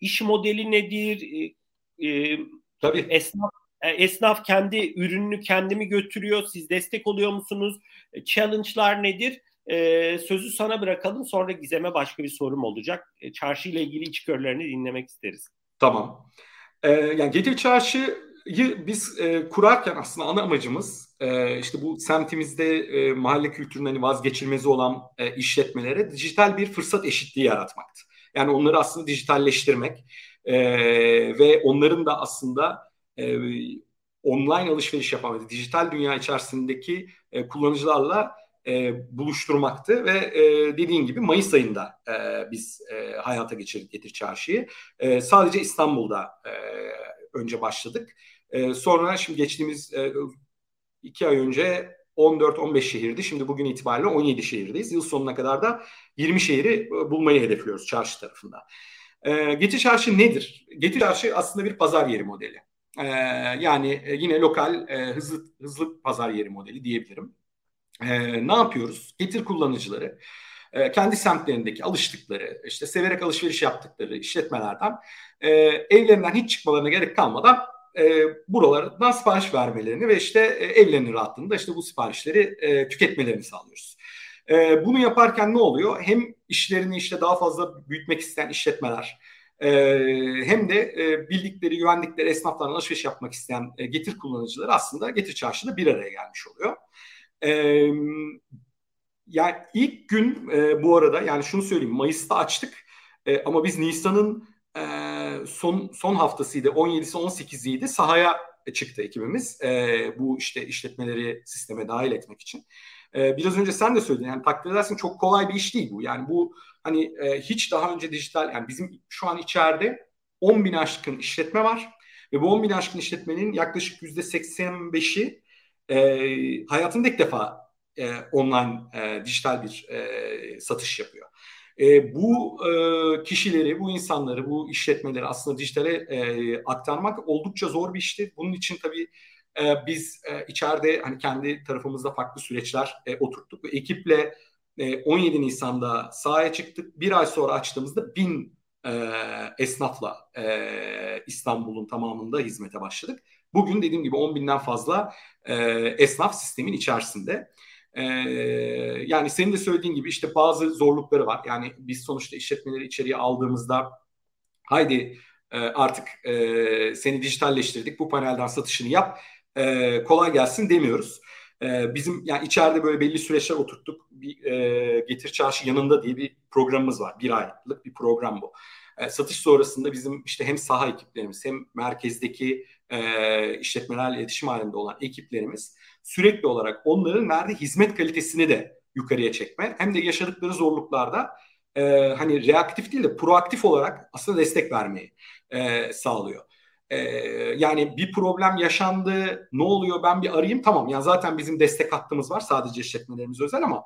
iş modeli nedir? E, e, Tabii. Esnaf e, esnaf kendi ürününü kendimi götürüyor. Siz destek oluyor musunuz? E, challenge'lar nedir? Ee, sözü sana bırakalım. Sonra Gizem'e başka bir sorum olacak. Çarşı ile ilgili içgörülerini dinlemek isteriz. Tamam. Ee, yani Getir Çarşı'yı biz e, kurarken aslında ana amacımız e, işte bu semtimizde e, mahalle kültürünün hani vazgeçilmezi olan e, işletmelere dijital bir fırsat eşitliği yaratmaktı. Yani onları aslında dijitalleştirmek e, ve onların da aslında e, online alışveriş yapan, dijital dünya içerisindeki e, kullanıcılarla e, buluşturmaktı ve e, dediğin gibi Mayıs ayında e, biz e, hayata geçirdik Getir Çarşı'yı. E, sadece İstanbul'da e, önce başladık. E, sonra şimdi geçtiğimiz e, iki ay önce 14-15 şehirdi. Şimdi bugün itibariyle 17 şehirdeyiz. Yıl sonuna kadar da 20 şehri e, bulmayı hedefliyoruz çarşı tarafında. E, Getir Çarşı nedir? Getir Çarşı aslında bir pazar yeri modeli. E, yani yine lokal e, hızlı hızlı pazar yeri modeli diyebilirim. E, ne yapıyoruz? Getir kullanıcıları e, kendi semtlerindeki alıştıkları, işte severek alışveriş yaptıkları işletmelerden e, evlerinden hiç çıkmalarına gerek kalmadan e, buralardan sipariş vermelerini ve işte e, evlerinin rahatlığında işte bu siparişleri e, tüketmelerini sağlıyoruz. E, bunu yaparken ne oluyor? Hem işlerini işte daha fazla büyütmek isteyen işletmeler, e, hem de e, bildikleri, güvendikleri esnaflarla alışveriş yapmak isteyen e, getir kullanıcıları aslında getir çarşıda bir araya gelmiş oluyor. E, yani ilk gün e, bu arada yani şunu söyleyeyim Mayıs'ta açtık e, ama biz Nisan'ın e, son son haftasıydı 17'si 18'iydi sahaya çıktı ekibimiz e, bu işte işletmeleri sisteme dahil etmek için. E, biraz önce sen de söyledin yani takdir edersin çok kolay bir iş değil bu yani bu hani e, hiç daha önce dijital yani bizim şu an içeride 10 bin aşkın işletme var ve bu 10 bin aşkın işletmenin yaklaşık yüzde 85'i e, hayatında ilk defa e, online e, dijital bir e, satış yapıyor. E, bu e, kişileri, bu insanları, bu işletmeleri aslında dijitale e, aktarmak oldukça zor bir işti. Bunun için tabii e, biz e, içeride hani kendi tarafımızda farklı süreçler e, oturttuk. Ekiple e, 17 Nisan'da sahaya çıktık. Bir ay sonra açtığımızda bin e, esnafla e, İstanbul'un tamamında hizmete başladık. Bugün dediğim gibi 10 binden fazla e, esnaf sistemin içerisinde. E, yani senin de söylediğin gibi işte bazı zorlukları var. Yani biz sonuçta işletmeleri içeriye aldığımızda haydi e, artık e, seni dijitalleştirdik bu panelden satışını yap e, kolay gelsin demiyoruz. E, bizim yani içeride böyle belli süreçler oturttuk. Bir e, Getir Çarşı yanında diye bir programımız var. Bir aylık bir program bu. E, satış sonrasında bizim işte hem saha ekiplerimiz hem merkezdeki e, işletmelerle iletişim halinde olan ekiplerimiz sürekli olarak onların verdiği hizmet kalitesini de yukarıya çekme hem de yaşadıkları zorluklarda e, hani reaktif değil de proaktif olarak aslında destek vermeyi e, sağlıyor. E, yani bir problem yaşandı ne oluyor ben bir arayayım tamam yani zaten bizim destek hattımız var sadece işletmelerimiz özel ama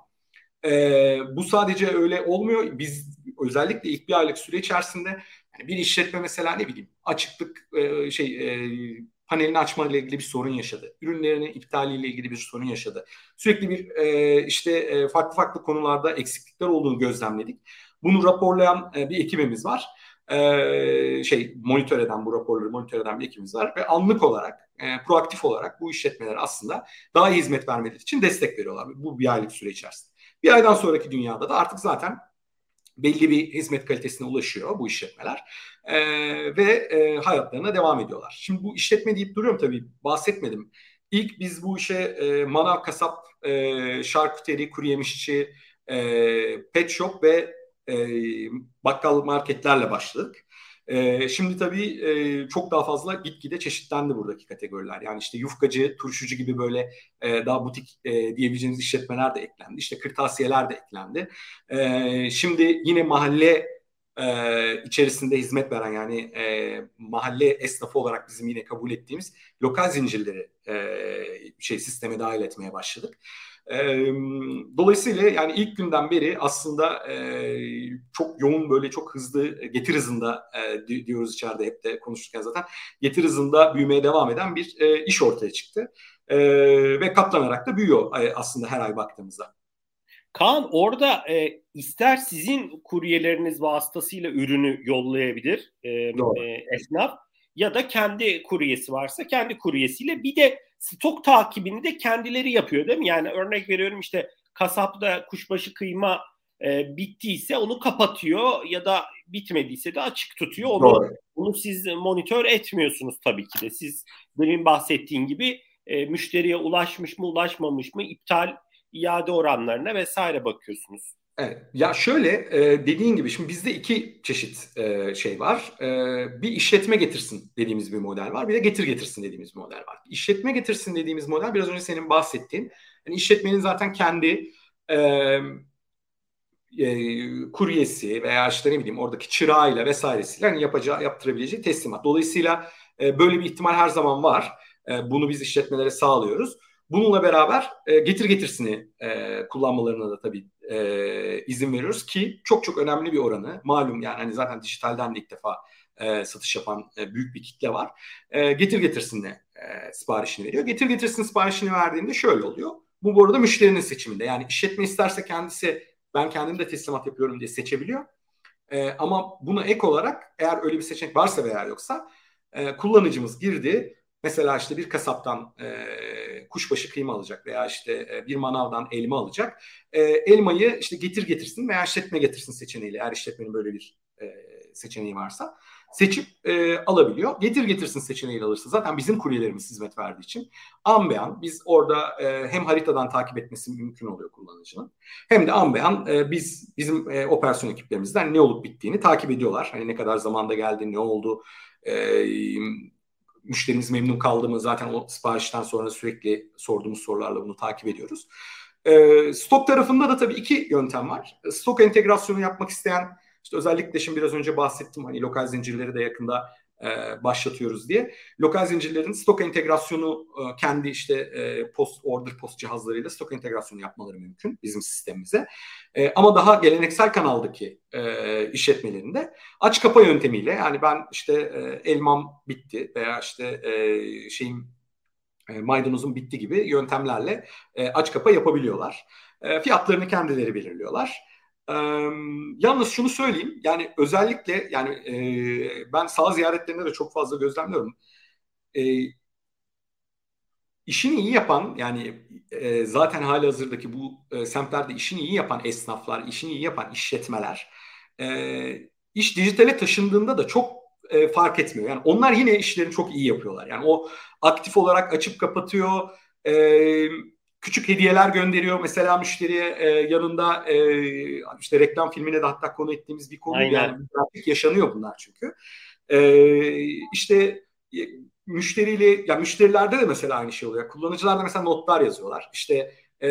e, bu sadece öyle olmuyor. Biz özellikle ilk bir aylık süre içerisinde Yani bir işletme mesela ne bileyim açıklık e, şey e, panelini açma ile ilgili bir sorun yaşadı. Ürünlerinin iptaliyle ilgili bir sorun yaşadı. Sürekli bir e, işte e, farklı farklı konularda eksiklikler olduğunu gözlemledik. Bunu raporlayan e, bir ekibimiz var. E, şey monitör eden bu raporları monitör eden bir ekibimiz var ve anlık olarak e, proaktif olarak bu işletmeler aslında daha iyi hizmet vermeleri için destek veriyorlar. Bu bir aylık süre içerisinde. Bir aydan sonraki dünyada da artık zaten belli bir hizmet kalitesine ulaşıyor bu işletmeler e, ve e, hayatlarına devam ediyorlar. Şimdi bu işletme deyip duruyorum tabii bahsetmedim. İlk biz bu işe e, manav, kasap, e, şarküteri, kuru yemişçi, e, pet shop ve e, bakkal marketlerle başladık. E, şimdi tabii e, çok daha fazla gitgide çeşitlendi buradaki kategoriler. Yani işte yufkacı, turşucu gibi böyle e, daha butik e, diyebileceğiniz işletmeler de eklendi. İşte kırtasiyeler de eklendi. E, şimdi yine mahalle e, içerisinde hizmet veren yani e, mahalle esnafı olarak bizim yine kabul ettiğimiz lokal zincirleri e, şey sisteme dahil etmeye başladık. E, dolayısıyla yani ilk günden beri aslında e, çok yoğun böyle çok hızlı getir hızında e, diyoruz içeride hep de konuşurken zaten getir hızında büyümeye devam eden bir e, iş ortaya çıktı. E, ve katlanarak da büyüyor e, aslında her ay baktığımızda. Kaan orada e, ister sizin kuryeleriniz vasıtasıyla ürünü yollayabilir e, e, esnaf ya da kendi kuryesi varsa kendi kuryesiyle bir de stok takibini de kendileri yapıyor değil mi? Yani örnek veriyorum işte kasapta kuşbaşı kıyma e, bittiyse onu kapatıyor ya da bitmediyse de açık tutuyor. Onu, Doğru. onu siz monitör etmiyorsunuz tabii ki de. Siz demin bahsettiğin gibi e, müşteriye ulaşmış mı ulaşmamış mı iptal iade oranlarına vesaire bakıyorsunuz. Evet. Ya şöyle e, dediğin gibi şimdi bizde iki çeşit e, şey var. E, bir işletme getirsin dediğimiz bir model var. Bir de getir getirsin dediğimiz model var. İşletme getirsin dediğimiz model biraz önce senin bahsettiğin. Yani işletmenin zaten kendi e, e, kuryesi veya işte ne bileyim oradaki çırağıyla vesairesiyle hani yapacağı yaptırabileceği teslimat. Dolayısıyla e, böyle bir ihtimal her zaman var. E, bunu biz işletmelere sağlıyoruz. Bununla beraber e, getir getirsini e, kullanmalarına da tabii e, izin veriyoruz ki çok çok önemli bir oranı. Malum yani hani zaten dijitalden de ilk defa e, satış yapan e, büyük bir kitle var. E, getir getirsinle e, siparişini veriyor. Getir getirsin siparişini verdiğinde şöyle oluyor. Bu bu arada müşterinin seçiminde. Yani işletme isterse kendisi ben kendim de teslimat yapıyorum diye seçebiliyor. E, ama buna ek olarak eğer öyle bir seçenek varsa veya yoksa e, kullanıcımız girdi Mesela işte bir kasaptan e, kuşbaşı kıyma alacak veya işte e, bir manavdan elma alacak. E, elmayı işte getir getirsin veya işletme getirsin seçeneğiyle eğer işletmenin böyle bir e, seçeneği varsa seçip e, alabiliyor. Getir getirsin seçeneğiyle alırsa zaten bizim kuryelerimiz hizmet verdiği için an be an biz orada e, hem haritadan takip etmesi mümkün oluyor kullanıcının hem de an be an e, biz bizim e, operasyon ekiplerimizden ne olup bittiğini takip ediyorlar. Hani ne kadar zamanda geldi, ne oldu, e, müşterimiz memnun kaldı mı zaten o siparişten sonra sürekli sorduğumuz sorularla bunu takip ediyoruz. E, stok tarafında da tabii iki yöntem var. Stok entegrasyonu yapmak isteyen işte özellikle şimdi biraz önce bahsettim hani lokal zincirleri de yakında e, başlatıyoruz diye. Lokal zincirlerin stok entegrasyonu e, kendi işte e, post order post cihazlarıyla stok entegrasyonu yapmaları mümkün bizim sistemimize. E, ama daha geleneksel kanaldaki e, işletmelerinde aç kapa yöntemiyle yani ben işte e, elmam bitti veya işte e, şeyim e, maydanozum bitti gibi yöntemlerle e, aç kapa yapabiliyorlar. E, fiyatlarını kendileri belirliyorlar. Ee, yalnız şunu söyleyeyim yani özellikle yani e, ben sağ ziyaretlerinde de çok fazla gözlemliyorum. E, işini iyi yapan yani e, zaten hali hazırdaki bu e, semtlerde işini iyi yapan esnaflar, işini iyi yapan işletmeler e, iş dijitale taşındığında da çok e, fark etmiyor. Yani onlar yine işlerini çok iyi yapıyorlar. Yani o aktif olarak açıp kapatıyor. E, küçük hediyeler gönderiyor mesela müşteriye e, yanında e, işte reklam filmine de hatta konu ettiğimiz bir konu Aynen. yani yaşanıyor bunlar çünkü. E, işte e, müşteriyle ya müşterilerde de mesela aynı şey oluyor. Kullanıcılar da mesela notlar yazıyorlar. İşte e,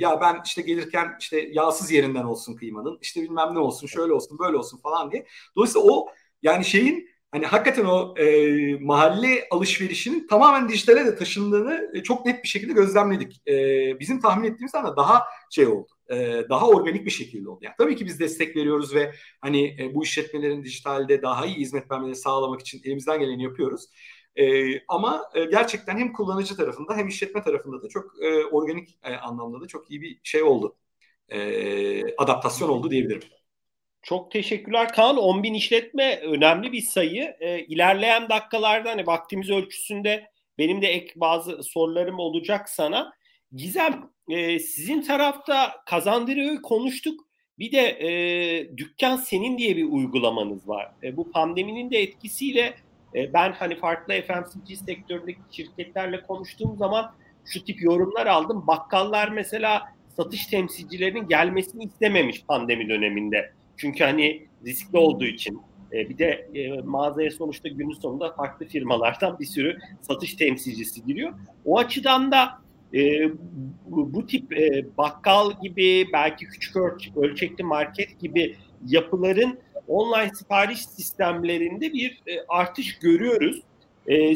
ya ben işte gelirken işte yağsız yerinden olsun kıymanın işte bilmem ne olsun şöyle olsun böyle olsun falan diye. Dolayısıyla o yani şeyin hani hakikaten o e, mahalle alışverişinin tamamen dijitale de taşındığını e, çok net bir şekilde gözlemledik. E, bizim tahmin ettiğimiz anda daha şey oldu. E, daha organik bir şekilde oldu. Yani tabii ki biz destek veriyoruz ve hani e, bu işletmelerin dijitalde daha iyi hizmet vermelerini sağlamak için elimizden geleni yapıyoruz. E, ama e, gerçekten hem kullanıcı tarafında hem işletme tarafında da çok e, organik e, anlamda da çok iyi bir şey oldu. E, adaptasyon oldu diyebilirim. Çok teşekkürler Kaan. 10 bin işletme önemli bir sayı. E, ilerleyen dakikalarda hani vaktimiz ölçüsünde benim de ek bazı sorularım olacak sana. Gizem e, sizin tarafta kazandırıyor konuştuk. Bir de e, dükkan senin diye bir uygulamanız var. E, bu pandeminin de etkisiyle e, ben hani farklı FMCG sektöründeki şirketlerle konuştuğum zaman şu tip yorumlar aldım. Bakkallar mesela satış temsilcilerinin gelmesini istememiş pandemi döneminde. Çünkü hani riskli olduğu için e, bir de e, mağazaya sonuçta günün sonunda farklı firmalardan bir sürü satış temsilcisi giriyor. O açıdan da e, bu, tip bakkal gibi belki küçük ölçekli market gibi yapıların online sipariş sistemlerinde bir artış görüyoruz.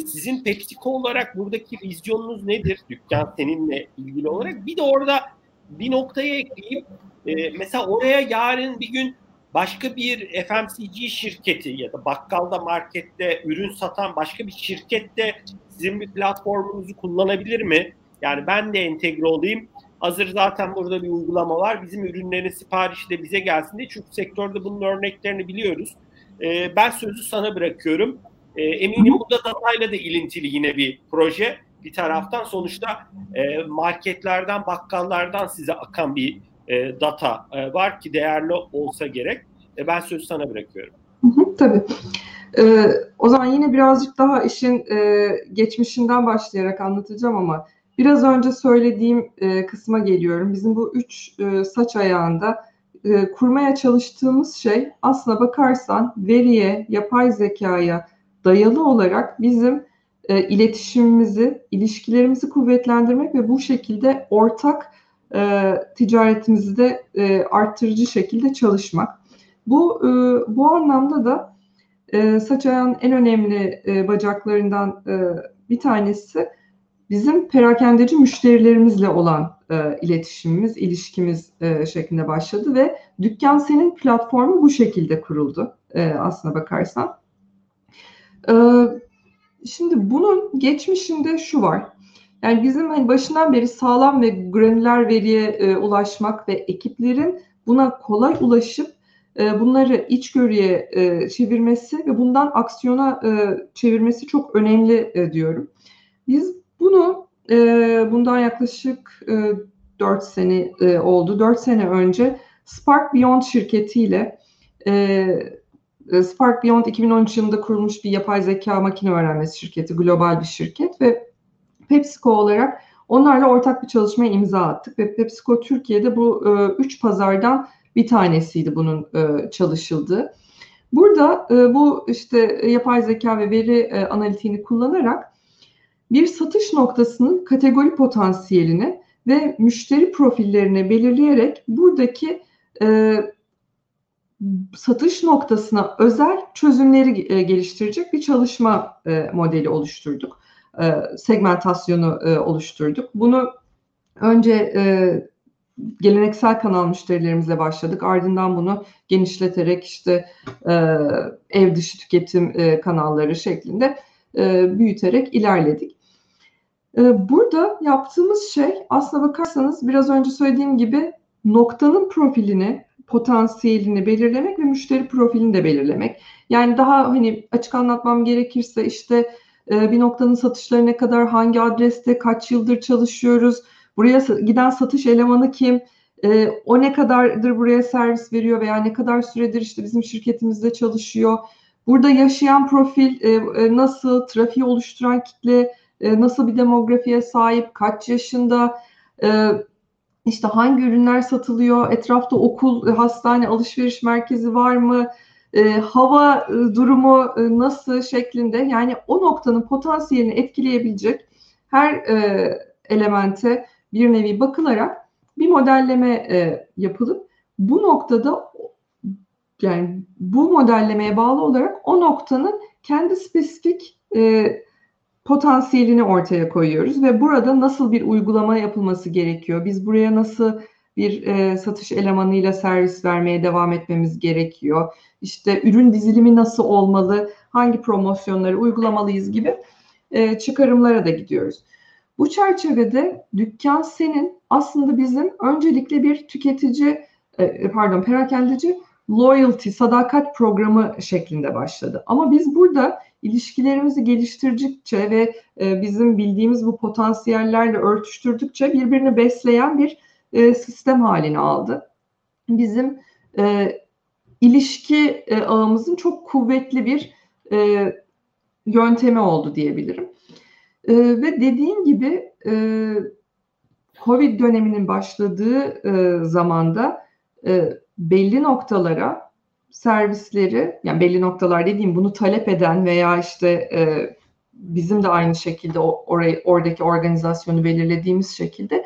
Sizin PepsiCo olarak buradaki vizyonunuz nedir? Dükkan seninle ilgili olarak. Bir de orada bir noktaya ekleyeyim. E, mesela oraya yarın bir gün başka bir FMCG şirketi ya da bakkalda markette ürün satan başka bir şirkette sizin bir platformunuzu kullanabilir mi? Yani ben de entegre olayım. Hazır zaten burada bir uygulama var. Bizim ürünlerin siparişi de bize gelsin diye. Çünkü sektörde bunun örneklerini biliyoruz. Ee, ben sözü sana bırakıyorum. Ee, eminim bu da datayla da ilintili yine bir proje. Bir taraftan sonuçta e, marketlerden, bakkallardan size akan bir e, data e, var ki değerli olsa gerek. E, ben sözü sana bırakıyorum. Hı hı, tabii. Ee, o zaman yine birazcık daha işin e, geçmişinden başlayarak anlatacağım ama Biraz önce söylediğim e, kısma geliyorum. Bizim bu üç e, saç ayağında e, kurmaya çalıştığımız şey aslına bakarsan veriye, yapay zekaya dayalı olarak bizim e, iletişimimizi, ilişkilerimizi kuvvetlendirmek ve bu şekilde ortak e, ticaretimizi de e, arttırıcı şekilde çalışmak. Bu e, bu anlamda da e, saç ayağın en önemli e, bacaklarından e, bir tanesi bizim perakendeci müşterilerimizle olan e, iletişimimiz, ilişkimiz e, şeklinde başladı ve Dükkan Senin platformu bu şekilde kuruldu e, aslına bakarsan. E, şimdi bunun geçmişinde şu var. Yani bizim hani başından beri sağlam ve granüler veriye e, ulaşmak ve ekiplerin buna kolay ulaşıp e, bunları içgörüye e, çevirmesi ve bundan aksiyona e, çevirmesi çok önemli e, diyorum. Biz bunu e, bundan yaklaşık e, 4 sene e, oldu. 4 sene önce Spark Beyond şirketiyle e, Spark Beyond 2013 yılında kurulmuş bir yapay zeka makine öğrenmesi şirketi, global bir şirket ve PepsiCo olarak onlarla ortak bir çalışmaya imza attık ve PepsiCo Türkiye'de bu e, üç pazardan bir tanesiydi bunun e, çalışıldığı. Burada e, bu işte yapay zeka ve veri e, analitiğini kullanarak bir satış noktasının kategori potansiyelini ve müşteri profillerini belirleyerek buradaki e, satış noktasına özel çözümleri e, geliştirecek bir çalışma e, modeli oluşturduk. E, segmentasyonu e, oluşturduk. Bunu önce e, geleneksel kanal müşterilerimizle başladık. Ardından bunu genişleterek işte ev dışı tüketim kanalları şeklinde büyüterek ilerledik. Burada yaptığımız şey aslına bakarsanız biraz önce söylediğim gibi noktanın profilini, potansiyelini belirlemek ve müşteri profilini de belirlemek. Yani daha hani açık anlatmam gerekirse işte e, bir noktanın satışları ne kadar, hangi adreste, kaç yıldır çalışıyoruz, buraya giden satış elemanı kim, e, o ne kadardır buraya servis veriyor veya ne kadar süredir işte bizim şirketimizde çalışıyor. Burada yaşayan profil nasıl, trafiği oluşturan kitle, e, nasıl bir demografiye sahip, kaç yaşında, e, işte hangi ürünler satılıyor, etrafta okul, hastane, alışveriş merkezi var mı, e, hava durumu nasıl şeklinde yani o noktanın potansiyelini etkileyebilecek her elemente bir nevi bakılarak bir modelleme yapılıp bu noktada yani bu modellemeye bağlı olarak o noktanın kendi spesifik e, potansiyelini ortaya koyuyoruz ve burada nasıl bir uygulama yapılması gerekiyor? Biz buraya nasıl bir e, satış elemanıyla servis vermeye devam etmemiz gerekiyor? İşte ürün dizilimi nasıl olmalı? Hangi promosyonları uygulamalıyız gibi e, çıkarımlara da gidiyoruz. Bu çerçevede dükkan senin aslında bizim öncelikle bir tüketici e, pardon perakendeci loyalty, sadakat programı şeklinde başladı. Ama biz burada ilişkilerimizi geliştirdikçe ve e, bizim bildiğimiz bu potansiyellerle örtüştürdükçe birbirini besleyen bir e, sistem halini aldı. Bizim e, ilişki e, ağımızın çok kuvvetli bir e, yöntemi oldu diyebilirim. E, ve dediğim gibi e, Covid döneminin başladığı e, zamanda e, belli noktalara servisleri yani belli noktalar dediğim bunu talep eden veya işte e, bizim de aynı şekilde orayı oradaki organizasyonu belirlediğimiz şekilde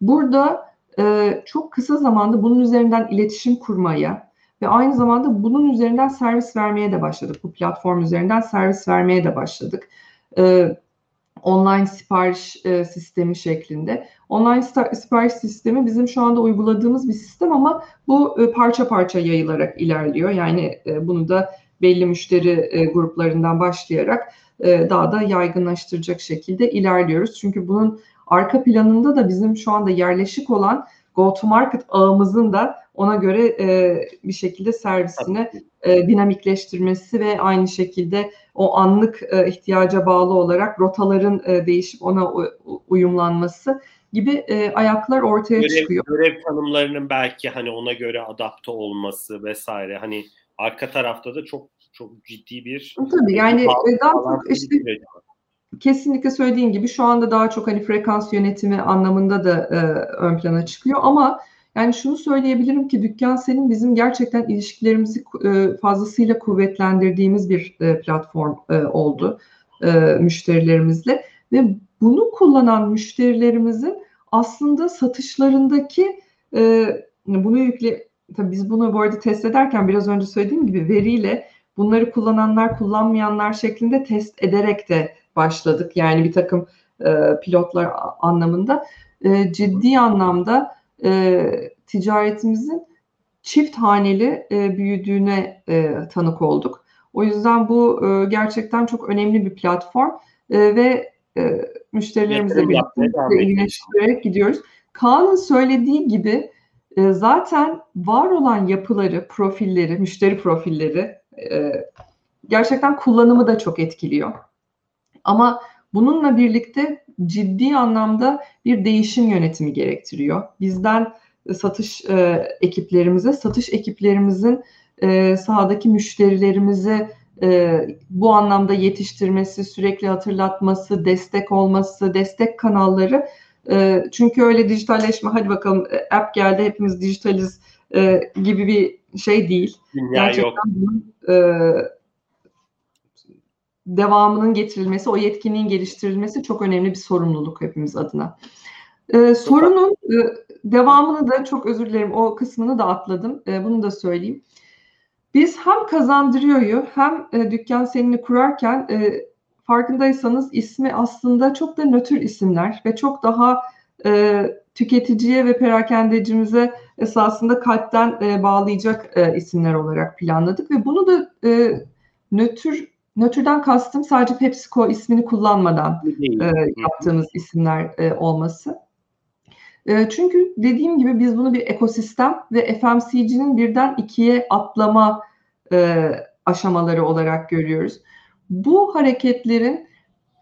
burada e, çok kısa zamanda bunun üzerinden iletişim kurmaya ve aynı zamanda bunun üzerinden servis vermeye de başladık. Bu platform üzerinden servis vermeye de başladık. E, online sipariş e, sistemi şeklinde. Online sipariş sistemi bizim şu anda uyguladığımız bir sistem ama bu e, parça parça yayılarak ilerliyor. Yani e, bunu da belli müşteri gruplarından başlayarak daha da yaygınlaştıracak şekilde ilerliyoruz. Çünkü bunun arka planında da bizim şu anda yerleşik olan go to market ağımızın da ona göre e, bir şekilde servisini e, dinamikleştirmesi ve aynı şekilde o anlık e, ihtiyaca bağlı olarak rotaların e, değişip ona uyumlanması gibi e, ayaklar ortaya görev, çıkıyor. Görev tanımlarının belki hani ona göre adapte olması vesaire. Hani arka tarafta da çok çok ciddi bir tabii yani daha çok işte kesinlikle söylediğin gibi şu anda daha çok hani frekans yönetimi anlamında da e, ön plana çıkıyor. Ama yani şunu söyleyebilirim ki dükkan senin bizim gerçekten ilişkilerimizi e, fazlasıyla kuvvetlendirdiğimiz bir e, platform e, oldu müşterilerimizle. Ve bunu kullanan müşterilerimizin aslında satışlarındaki bunu yükle tabii biz bunu bu arada test ederken biraz önce söylediğim gibi veriyle bunları kullananlar kullanmayanlar şeklinde test ederek de başladık. Yani bir takım pilotlar anlamında ciddi anlamda e, ticaretimizin çift haneli e, büyüdüğüne e, tanık olduk. O yüzden bu e, gerçekten çok önemli bir platform e, ve e, müşterilerimizle birlikte iyileştirerek gidiyoruz. Kaan'ın söylediği gibi e, zaten var olan yapıları, profilleri, müşteri profilleri e, gerçekten kullanımı da çok etkiliyor. Ama bununla birlikte ciddi anlamda bir değişim yönetimi gerektiriyor. Bizden e, satış e, ekiplerimize, satış ekiplerimizin e, sahadaki müşterilerimize e, bu anlamda yetiştirmesi, sürekli hatırlatması, destek olması, destek kanalları. E, çünkü öyle dijitalleşme, hadi bakalım e, app geldi hepimiz dijitaliz e, gibi bir şey değil. Dünya Gerçekten yok. Bunun, e, devamının getirilmesi, o yetkinliğin geliştirilmesi çok önemli bir sorumluluk hepimiz adına. Ee, sorunun e, devamını da çok özür dilerim o kısmını da atladım. E, bunu da söyleyeyim. Biz hem kazandırıyoryu hem e, dükkan senini kurarken e, farkındaysanız ismi aslında çok da nötr isimler ve çok daha e, tüketiciye ve perakendecimize esasında kalpten e, bağlayacak e, isimler olarak planladık ve bunu da e, nötr Nötr'den kastım sadece PepsiCo ismini kullanmadan e, yaptığımız isimler e, olması. E, çünkü dediğim gibi biz bunu bir ekosistem ve FMCG'nin birden ikiye atlama e, aşamaları olarak görüyoruz. Bu hareketlerin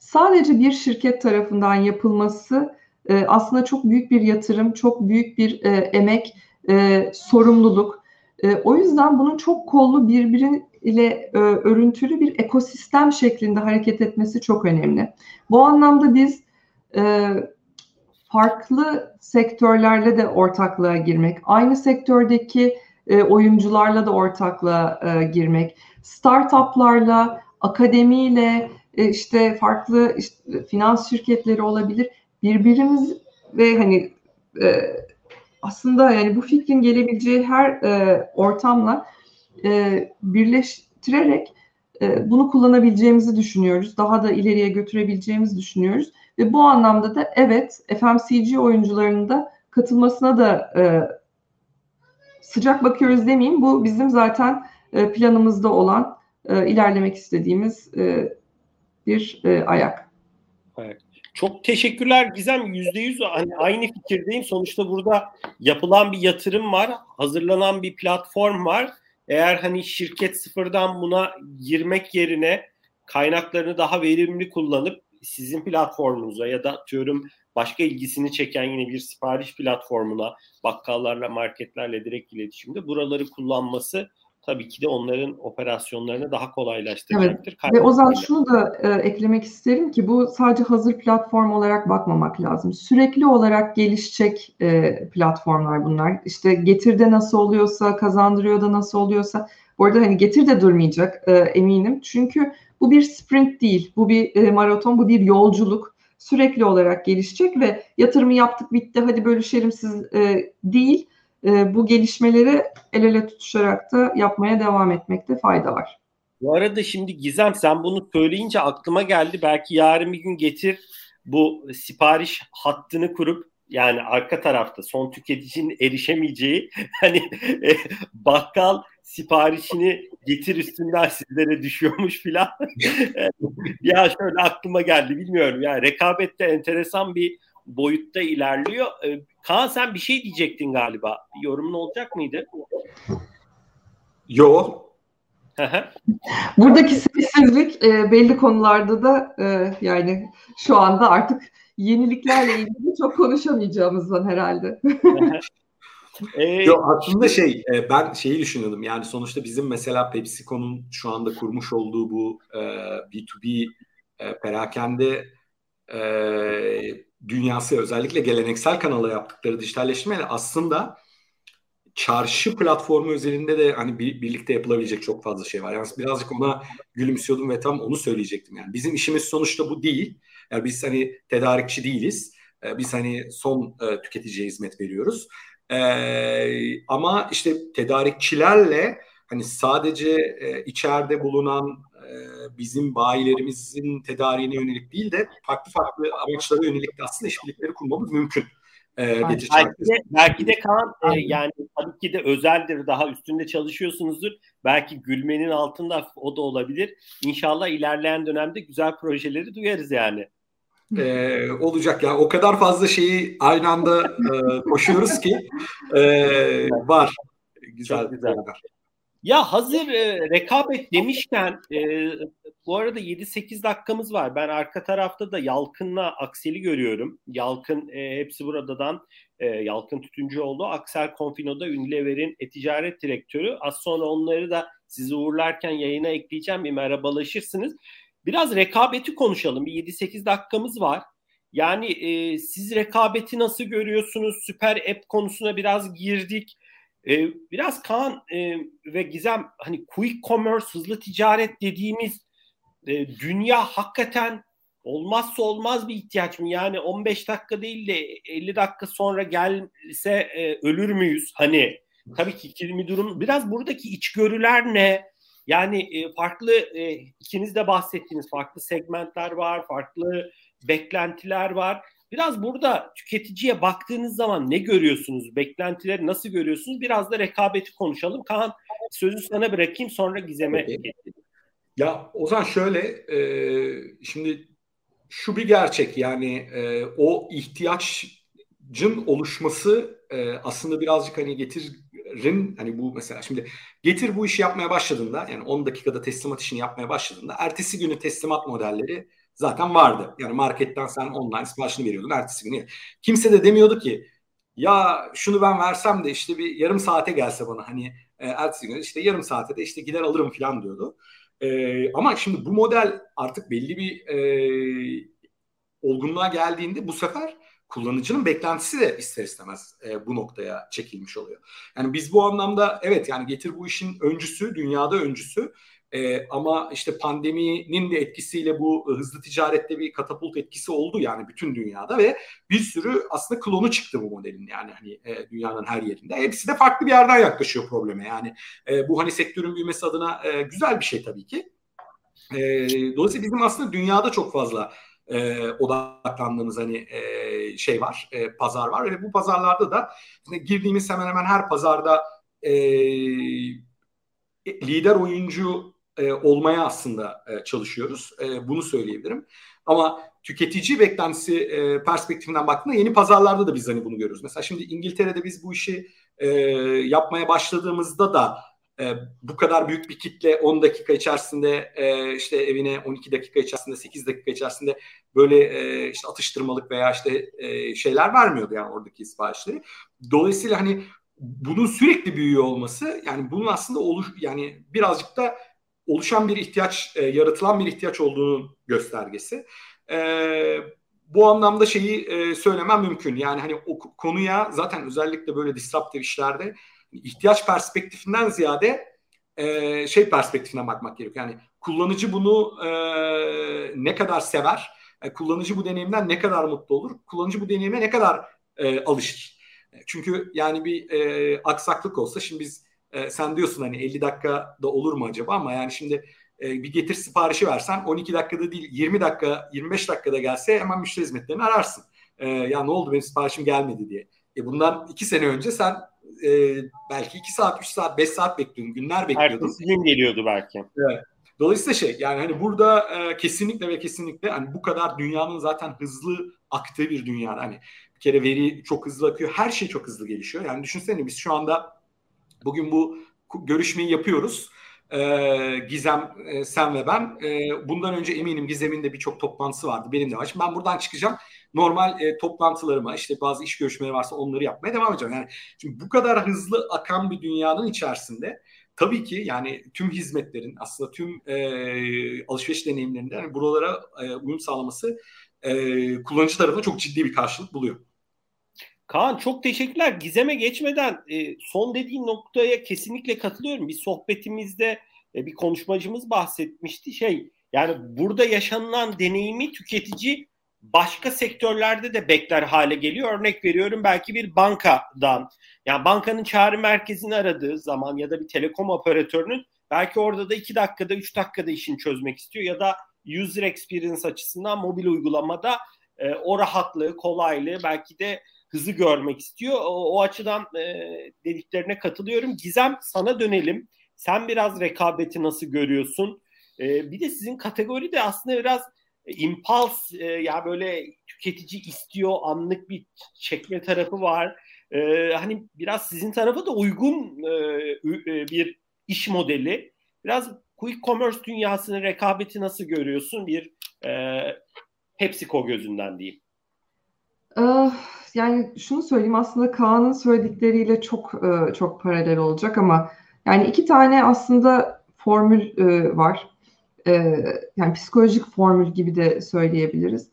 sadece bir şirket tarafından yapılması e, aslında çok büyük bir yatırım, çok büyük bir e, emek, e, sorumluluk. E, o yüzden bunun çok kollu birbirini ile e, örüntülü bir ekosistem şeklinde hareket etmesi çok önemli. Bu anlamda biz e, farklı sektörlerle de ortaklığa girmek, aynı sektördeki e, oyuncularla da ortaklığa e, girmek, startuplarla, akademiyle, e, işte farklı işte, finans şirketleri olabilir. Birbirimiz ve hani e, aslında yani bu fikrin gelebileceği her e, ortamla e, birleştirerek e, bunu kullanabileceğimizi düşünüyoruz. Daha da ileriye götürebileceğimizi düşünüyoruz. Ve bu anlamda da evet FMCG oyuncularının da katılmasına da e, sıcak bakıyoruz demeyeyim. Bu bizim zaten e, planımızda olan e, ilerlemek istediğimiz e, bir e, ayak. Evet. Çok teşekkürler Gizem. Yüzde yüz hani aynı fikirdeyim. Sonuçta burada yapılan bir yatırım var. Hazırlanan bir platform var. Eğer hani şirket sıfırdan buna girmek yerine kaynaklarını daha verimli kullanıp sizin platformunuza ya da atıyorum başka ilgisini çeken yine bir sipariş platformuna bakkallarla marketlerle direkt iletişimde buraları kullanması tabii ki de onların operasyonlarını daha kolaylaştıracaktır. Evet. Ve Ozan şunu da e, eklemek isterim ki bu sadece hazır platform olarak bakmamak lazım. Sürekli olarak gelişecek e, platformlar bunlar. İşte getirde nasıl oluyorsa, kazandırıyor da nasıl oluyorsa. Bu arada hani getir de durmayacak e, eminim. Çünkü bu bir sprint değil, bu bir e, maraton, bu bir yolculuk. Sürekli olarak gelişecek ve yatırımı yaptık bitti hadi bölüşelim siz e, değil e, bu gelişmeleri el ele tutuşarak da yapmaya devam etmekte fayda var. Bu arada şimdi Gizem sen bunu söyleyince aklıma geldi. Belki yarın bir gün getir bu sipariş hattını kurup yani arka tarafta son tüketicinin erişemeyeceği hani e, bakkal siparişini getir üstünden sizlere düşüyormuş filan. ya şöyle aklıma geldi bilmiyorum. Yani rekabette enteresan bir boyutta ilerliyor. Kaan sen bir şey diyecektin galiba. Yorumun olacak mıydı? Yo. Buradaki sessizlik e, belli konularda da e, yani şu anda artık yeniliklerle ilgili çok konuşamayacağımızdan herhalde. ee, Yo, aslında şey e, ben şeyi düşünüyordum yani sonuçta bizim mesela PepsiCo'nun şu anda kurmuş olduğu bu e, B2B e, perakende e, dünyası özellikle geleneksel kanala yaptıkları dijitalleşmeyle aslında çarşı platformu üzerinde de hani bir, birlikte yapılabilecek çok fazla şey var. Yani birazcık ona gülümsüyordum ve tam onu söyleyecektim. Yani bizim işimiz sonuçta bu değil. Yani biz hani tedarikçi değiliz. Ee, biz hani son e, tüketiciye hizmet veriyoruz. Ee, ama işte tedarikçilerle hani sadece e, içeride bulunan bizim bayilerimizin tedariğine yönelik değil de farklı farklı amaçlara yönelik de aslında işbirlikleri kurmamız mümkün. Ee, belki, de, belki de Kaan e, yani tabii ki de özeldir daha üstünde çalışıyorsunuzdur. Belki gülmenin altında o da olabilir. İnşallah ilerleyen dönemde güzel projeleri duyarız yani. Ee, olacak ya o kadar fazla şeyi aynı anda e, koşuyoruz ki e, var güzel, Çok güzel. Projeler. Ya hazır e, rekabet demişken e, bu arada 7-8 dakikamız var. Ben arka tarafta da Yalkın'la Aksel'i görüyorum. Yalkın e, hepsi buradan e, Yalkın Tütüncüoğlu, Aksel Confino'da Unilever'in e-ticaret direktörü. Az sonra onları da sizi uğurlarken yayına ekleyeceğim. Bir merhabalaşırsınız. Biraz rekabeti konuşalım. Bir 7-8 dakikamız var. Yani e, siz rekabeti nasıl görüyorsunuz? Süper app konusuna biraz girdik. E, biraz Kaan e, ve Gizem hani quick commerce, hızlı ticaret dediğimiz e, dünya hakikaten olmazsa olmaz bir ihtiyaç mı? Yani 15 dakika değil de 50 dakika sonra gelse e, ölür müyüz? Hani tabii ki ikilimi durum. Biraz buradaki içgörüler ne? Yani e, farklı e, ikiniz de bahsettiğiniz farklı segmentler var, farklı beklentiler var. Biraz burada tüketiciye baktığınız zaman ne görüyorsunuz? Beklentileri nasıl görüyorsunuz? Biraz da rekabeti konuşalım. Kaan sözü sana bırakayım sonra Gizem'e geçelim. Ya Ozan şöyle e, şimdi şu bir gerçek yani e, o ihtiyacın oluşması e, aslında birazcık hani getirin hani bu mesela şimdi getir bu işi yapmaya başladığında yani 10 dakikada teslimat işini yapmaya başladığında ertesi günü teslimat modelleri zaten vardı. Yani marketten sen online siparişini veriyordun ertesi günü. Kimse de demiyordu ki ya şunu ben versem de işte bir yarım saate gelse bana hani e, ertesi gün işte yarım saate de işte gider alırım falan diyordu. E, ama şimdi bu model artık belli bir e, olgunluğa geldiğinde bu sefer kullanıcının beklentisi de ister istemez e, bu noktaya çekilmiş oluyor. Yani biz bu anlamda evet yani getir bu işin öncüsü, dünyada öncüsü e, ama işte pandeminin de etkisiyle bu hızlı ticarette bir katapult etkisi oldu yani bütün dünyada ve bir sürü aslında klonu çıktı bu modelin yani hani e, dünyanın her yerinde. Hepsi de farklı bir yerden yaklaşıyor probleme yani. E, bu hani sektörün büyümesi adına e, güzel bir şey tabii ki. E, dolayısıyla bizim aslında dünyada çok fazla e, odaklandığımız hani e, şey var, e, pazar var ve bu pazarlarda da girdiğimiz hemen hemen her pazarda e, lider oyuncu e, olmaya aslında e, çalışıyoruz. E, bunu söyleyebilirim. Ama tüketici beklentisi e, perspektifinden baktığında yeni pazarlarda da biz hani bunu görüyoruz. Mesela şimdi İngiltere'de biz bu işi e, yapmaya başladığımızda da e, bu kadar büyük bir kitle 10 dakika içerisinde e, işte evine 12 dakika içerisinde 8 dakika içerisinde böyle e, işte atıştırmalık veya işte e, şeyler vermiyordu yani oradaki siparişleri. Dolayısıyla hani bunun sürekli büyüyor olması yani bunun aslında oluş yani birazcık da oluşan bir ihtiyaç, e, yaratılan bir ihtiyaç olduğunu göstergesi. E, bu anlamda şeyi e, söylemem mümkün. Yani hani o konuya zaten özellikle böyle disruptive işlerde ihtiyaç perspektifinden ziyade e, şey perspektifinden bakmak gerekiyor. Yani kullanıcı bunu e, ne kadar sever, e, kullanıcı bu deneyimden ne kadar mutlu olur, kullanıcı bu deneyime ne kadar e, alışır. Çünkü yani bir e, aksaklık olsa şimdi biz e, sen diyorsun hani 50 dakikada olur mu acaba ama yani şimdi e, bir getir siparişi versen 12 dakikada değil 20 dakika 25 dakikada gelse hemen müşteri hizmetlerini ararsın. E, ya ne oldu benim siparişim gelmedi diye. E bundan 2 sene önce sen e, belki 2 saat 3 saat 5 saat bekliyordun günler bekliyordun. Ertesi gün geliyordu belki. Evet. Dolayısıyla şey yani hani burada e, kesinlikle ve kesinlikle hani bu kadar dünyanın zaten hızlı aktığı bir dünya. Hani bir kere veri çok hızlı akıyor. Her şey çok hızlı gelişiyor. Yani düşünsene biz şu anda bugün bu görüşmeyi yapıyoruz. Ee, Gizem, e, sen ve ben. E, bundan önce eminim Gizem'in de birçok toplantısı vardı. Benim de var. Şimdi ben buradan çıkacağım. Normal e, toplantılarıma, işte bazı iş görüşmeleri varsa onları yapmaya devam edeceğim. Yani şimdi bu kadar hızlı akan bir dünyanın içerisinde tabii ki yani tüm hizmetlerin aslında tüm e, alışveriş deneyimlerinde yani buralara e, uyum sağlaması e, kullanıcı tarafında çok ciddi bir karşılık buluyor. Kaan çok teşekkürler. Gizem'e geçmeden e, son dediğin noktaya kesinlikle katılıyorum. Bir sohbetimizde e, bir konuşmacımız bahsetmişti. Şey yani burada yaşanılan deneyimi tüketici başka sektörlerde de bekler hale geliyor. Örnek veriyorum belki bir bankadan yani bankanın çağrı merkezini aradığı zaman ya da bir telekom operatörünün belki orada da iki dakikada üç dakikada işini çözmek istiyor ya da user experience açısından mobil uygulamada e, o rahatlığı, kolaylığı belki de hızı görmek istiyor. O, o açıdan e, dediklerine katılıyorum. Gizem sana dönelim. Sen biraz rekabeti nasıl görüyorsun? E, bir de sizin kategori de aslında biraz impuls e, ya böyle tüketici istiyor anlık bir çekme tarafı var. E, hani biraz sizin tarafa da uygun e, e, bir iş modeli. Biraz quick commerce dünyasının rekabeti nasıl görüyorsun? Bir e, PepsiCo gözünden diyeyim. Uh, yani şunu söyleyeyim aslında Kaan'ın söyledikleriyle çok e, çok paralel olacak ama yani iki tane aslında formül e, var. E, yani psikolojik formül gibi de söyleyebiliriz.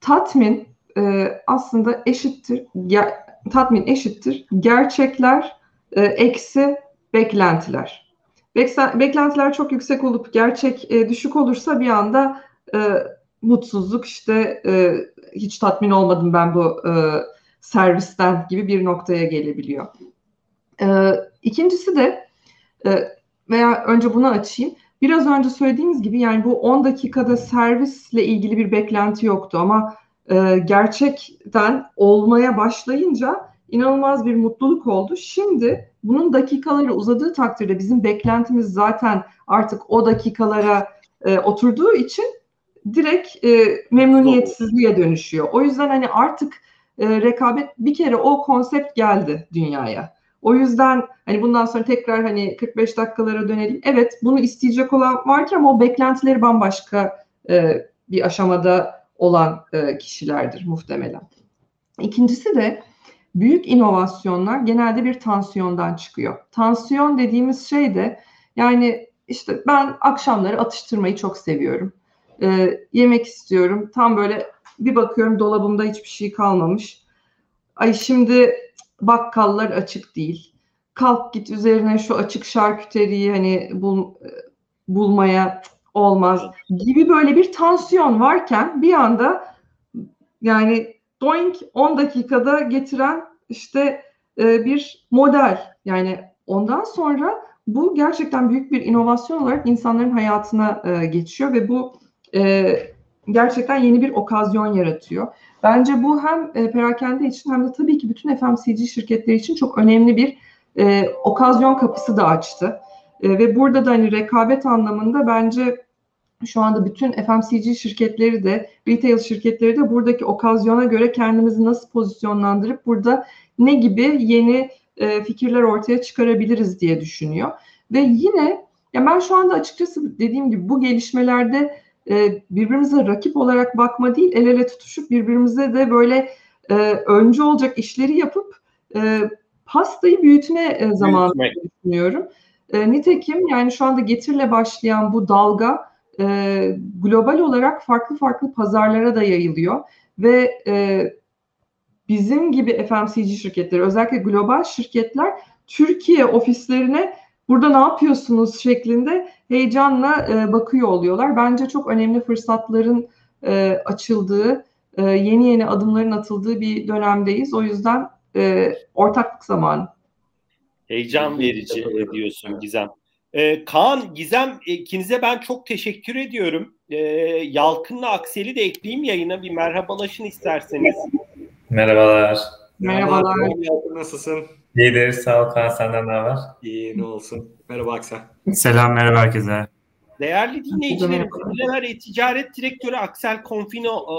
Tatmin aslında eşittir tatmin eşittir gerçekler eksi beklentiler. Beklentiler çok yüksek olup gerçek düşük olursa bir anda mutsuzluk işte hiç tatmin olmadım ben bu e, servisten gibi bir noktaya gelebiliyor. E, ikincisi de e, veya önce bunu açayım. Biraz önce söylediğimiz gibi yani bu 10 dakikada servisle ilgili bir beklenti yoktu ama e, gerçekten olmaya başlayınca inanılmaz bir mutluluk oldu. Şimdi bunun dakikaları uzadığı takdirde bizim beklentimiz zaten artık o dakikalara e, oturduğu için direkt e, memnuniyetsizliğe dönüşüyor. O yüzden hani artık e, rekabet bir kere o konsept geldi dünyaya. O yüzden hani bundan sonra tekrar hani 45 dakikalara dönelim. Evet bunu isteyecek olan var ki ama o beklentileri bambaşka e, bir aşamada olan e, kişilerdir muhtemelen. İkincisi de büyük inovasyonlar genelde bir tansiyondan çıkıyor. Tansiyon dediğimiz şey de yani işte ben akşamları atıştırmayı çok seviyorum e, yemek istiyorum. Tam böyle bir bakıyorum dolabımda hiçbir şey kalmamış. Ay şimdi bakkallar açık değil. Kalk git üzerine şu açık şarküteriyi hani bul, bulmaya olmaz gibi böyle bir tansiyon varken bir anda yani doink 10 dakikada getiren işte e, bir model yani ondan sonra bu gerçekten büyük bir inovasyon olarak insanların hayatına e, geçiyor ve bu e, gerçekten yeni bir okazyon yaratıyor. Bence bu hem e, perakende için hem de tabii ki bütün FMCG şirketleri için çok önemli bir e, okazyon kapısı da açtı. E, ve burada da hani rekabet anlamında bence şu anda bütün FMCG şirketleri de, retail şirketleri de buradaki okazyona göre kendimizi nasıl pozisyonlandırıp burada ne gibi yeni e, fikirler ortaya çıkarabiliriz diye düşünüyor. Ve yine ya ben şu anda açıkçası dediğim gibi bu gelişmelerde e, birbirimize rakip olarak bakma değil, el ele tutuşup birbirimize de böyle e, öncü olacak işleri yapıp e, pastayı büyütme e, zamanı düşünüyorum. E, nitekim yani şu anda getirle başlayan bu dalga e, global olarak farklı farklı pazarlara da yayılıyor ve e, bizim gibi FMCG şirketleri özellikle global şirketler Türkiye ofislerine burada ne yapıyorsunuz şeklinde heyecanla e, bakıyor oluyorlar. Bence çok önemli fırsatların e, açıldığı, e, yeni yeni adımların atıldığı bir dönemdeyiz. O yüzden e, ortaklık zamanı. Heyecan verici diyorsun Gizem. Ee, Kaan, Gizem ikinize ben çok teşekkür ediyorum. Ee, Yalkın'la Aksel'i de ekleyeyim yayına bir merhabalaşın isterseniz. Merhabalar. Merhabalar. Yalkın nasılsın? İyidir, sağ ol Kaan. Senden ne haber? İyi, ne olsun. Merhaba Aksel. Selam, merhaba herkese. Değerli dinleyicilerimiz, Bilever E-Ticaret Direktörü Aksel Confino e,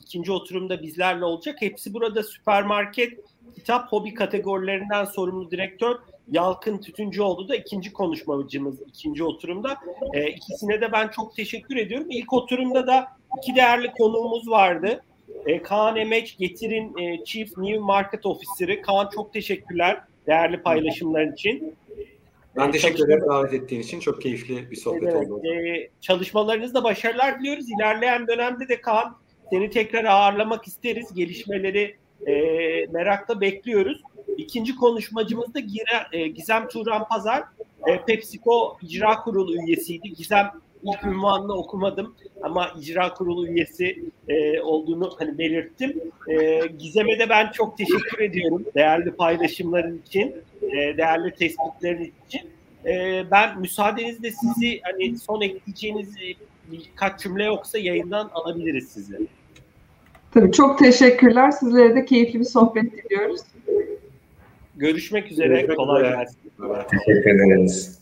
ikinci oturumda bizlerle olacak. Hepsi burada süpermarket, kitap, hobi kategorilerinden sorumlu direktör Yalkın Tütüncüoğlu da ikinci konuşmacımız ikinci oturumda. E, ikisine de ben çok teşekkür ediyorum. İlk oturumda da iki değerli konuğumuz vardı. E, Kaan Emeç Getir'in e, Chief New Market Officer'ı. Kaan çok teşekkürler değerli paylaşımların için. Ben teşekkür ederim davet ettiğin için. Çok keyifli bir sohbet evet, oldu. E, çalışmalarınızda başarılar diliyoruz. İlerleyen dönemde de Kaan seni tekrar ağırlamak isteriz. Gelişmeleri e, merakla bekliyoruz. İkinci konuşmacımız da e, Gizem Turan Pazar. E, PepsiCo İcra Kurulu üyesiydi. Gizem ilk ünvanını okumadım ama icra kurulu üyesi e, olduğunu hani belirttim. E, Gizem'e de ben çok teşekkür ediyorum değerli paylaşımların için, e, değerli tespitlerin için. E, ben müsaadenizle sizi hani son ekleyeceğiniz birkaç cümle yoksa yayından alabiliriz sizi. Tabii çok teşekkürler. Sizlere de keyifli bir sohbet diliyoruz. Görüşmek üzere. Görüşmek Kolay gelsin. Teşekkür ederiz.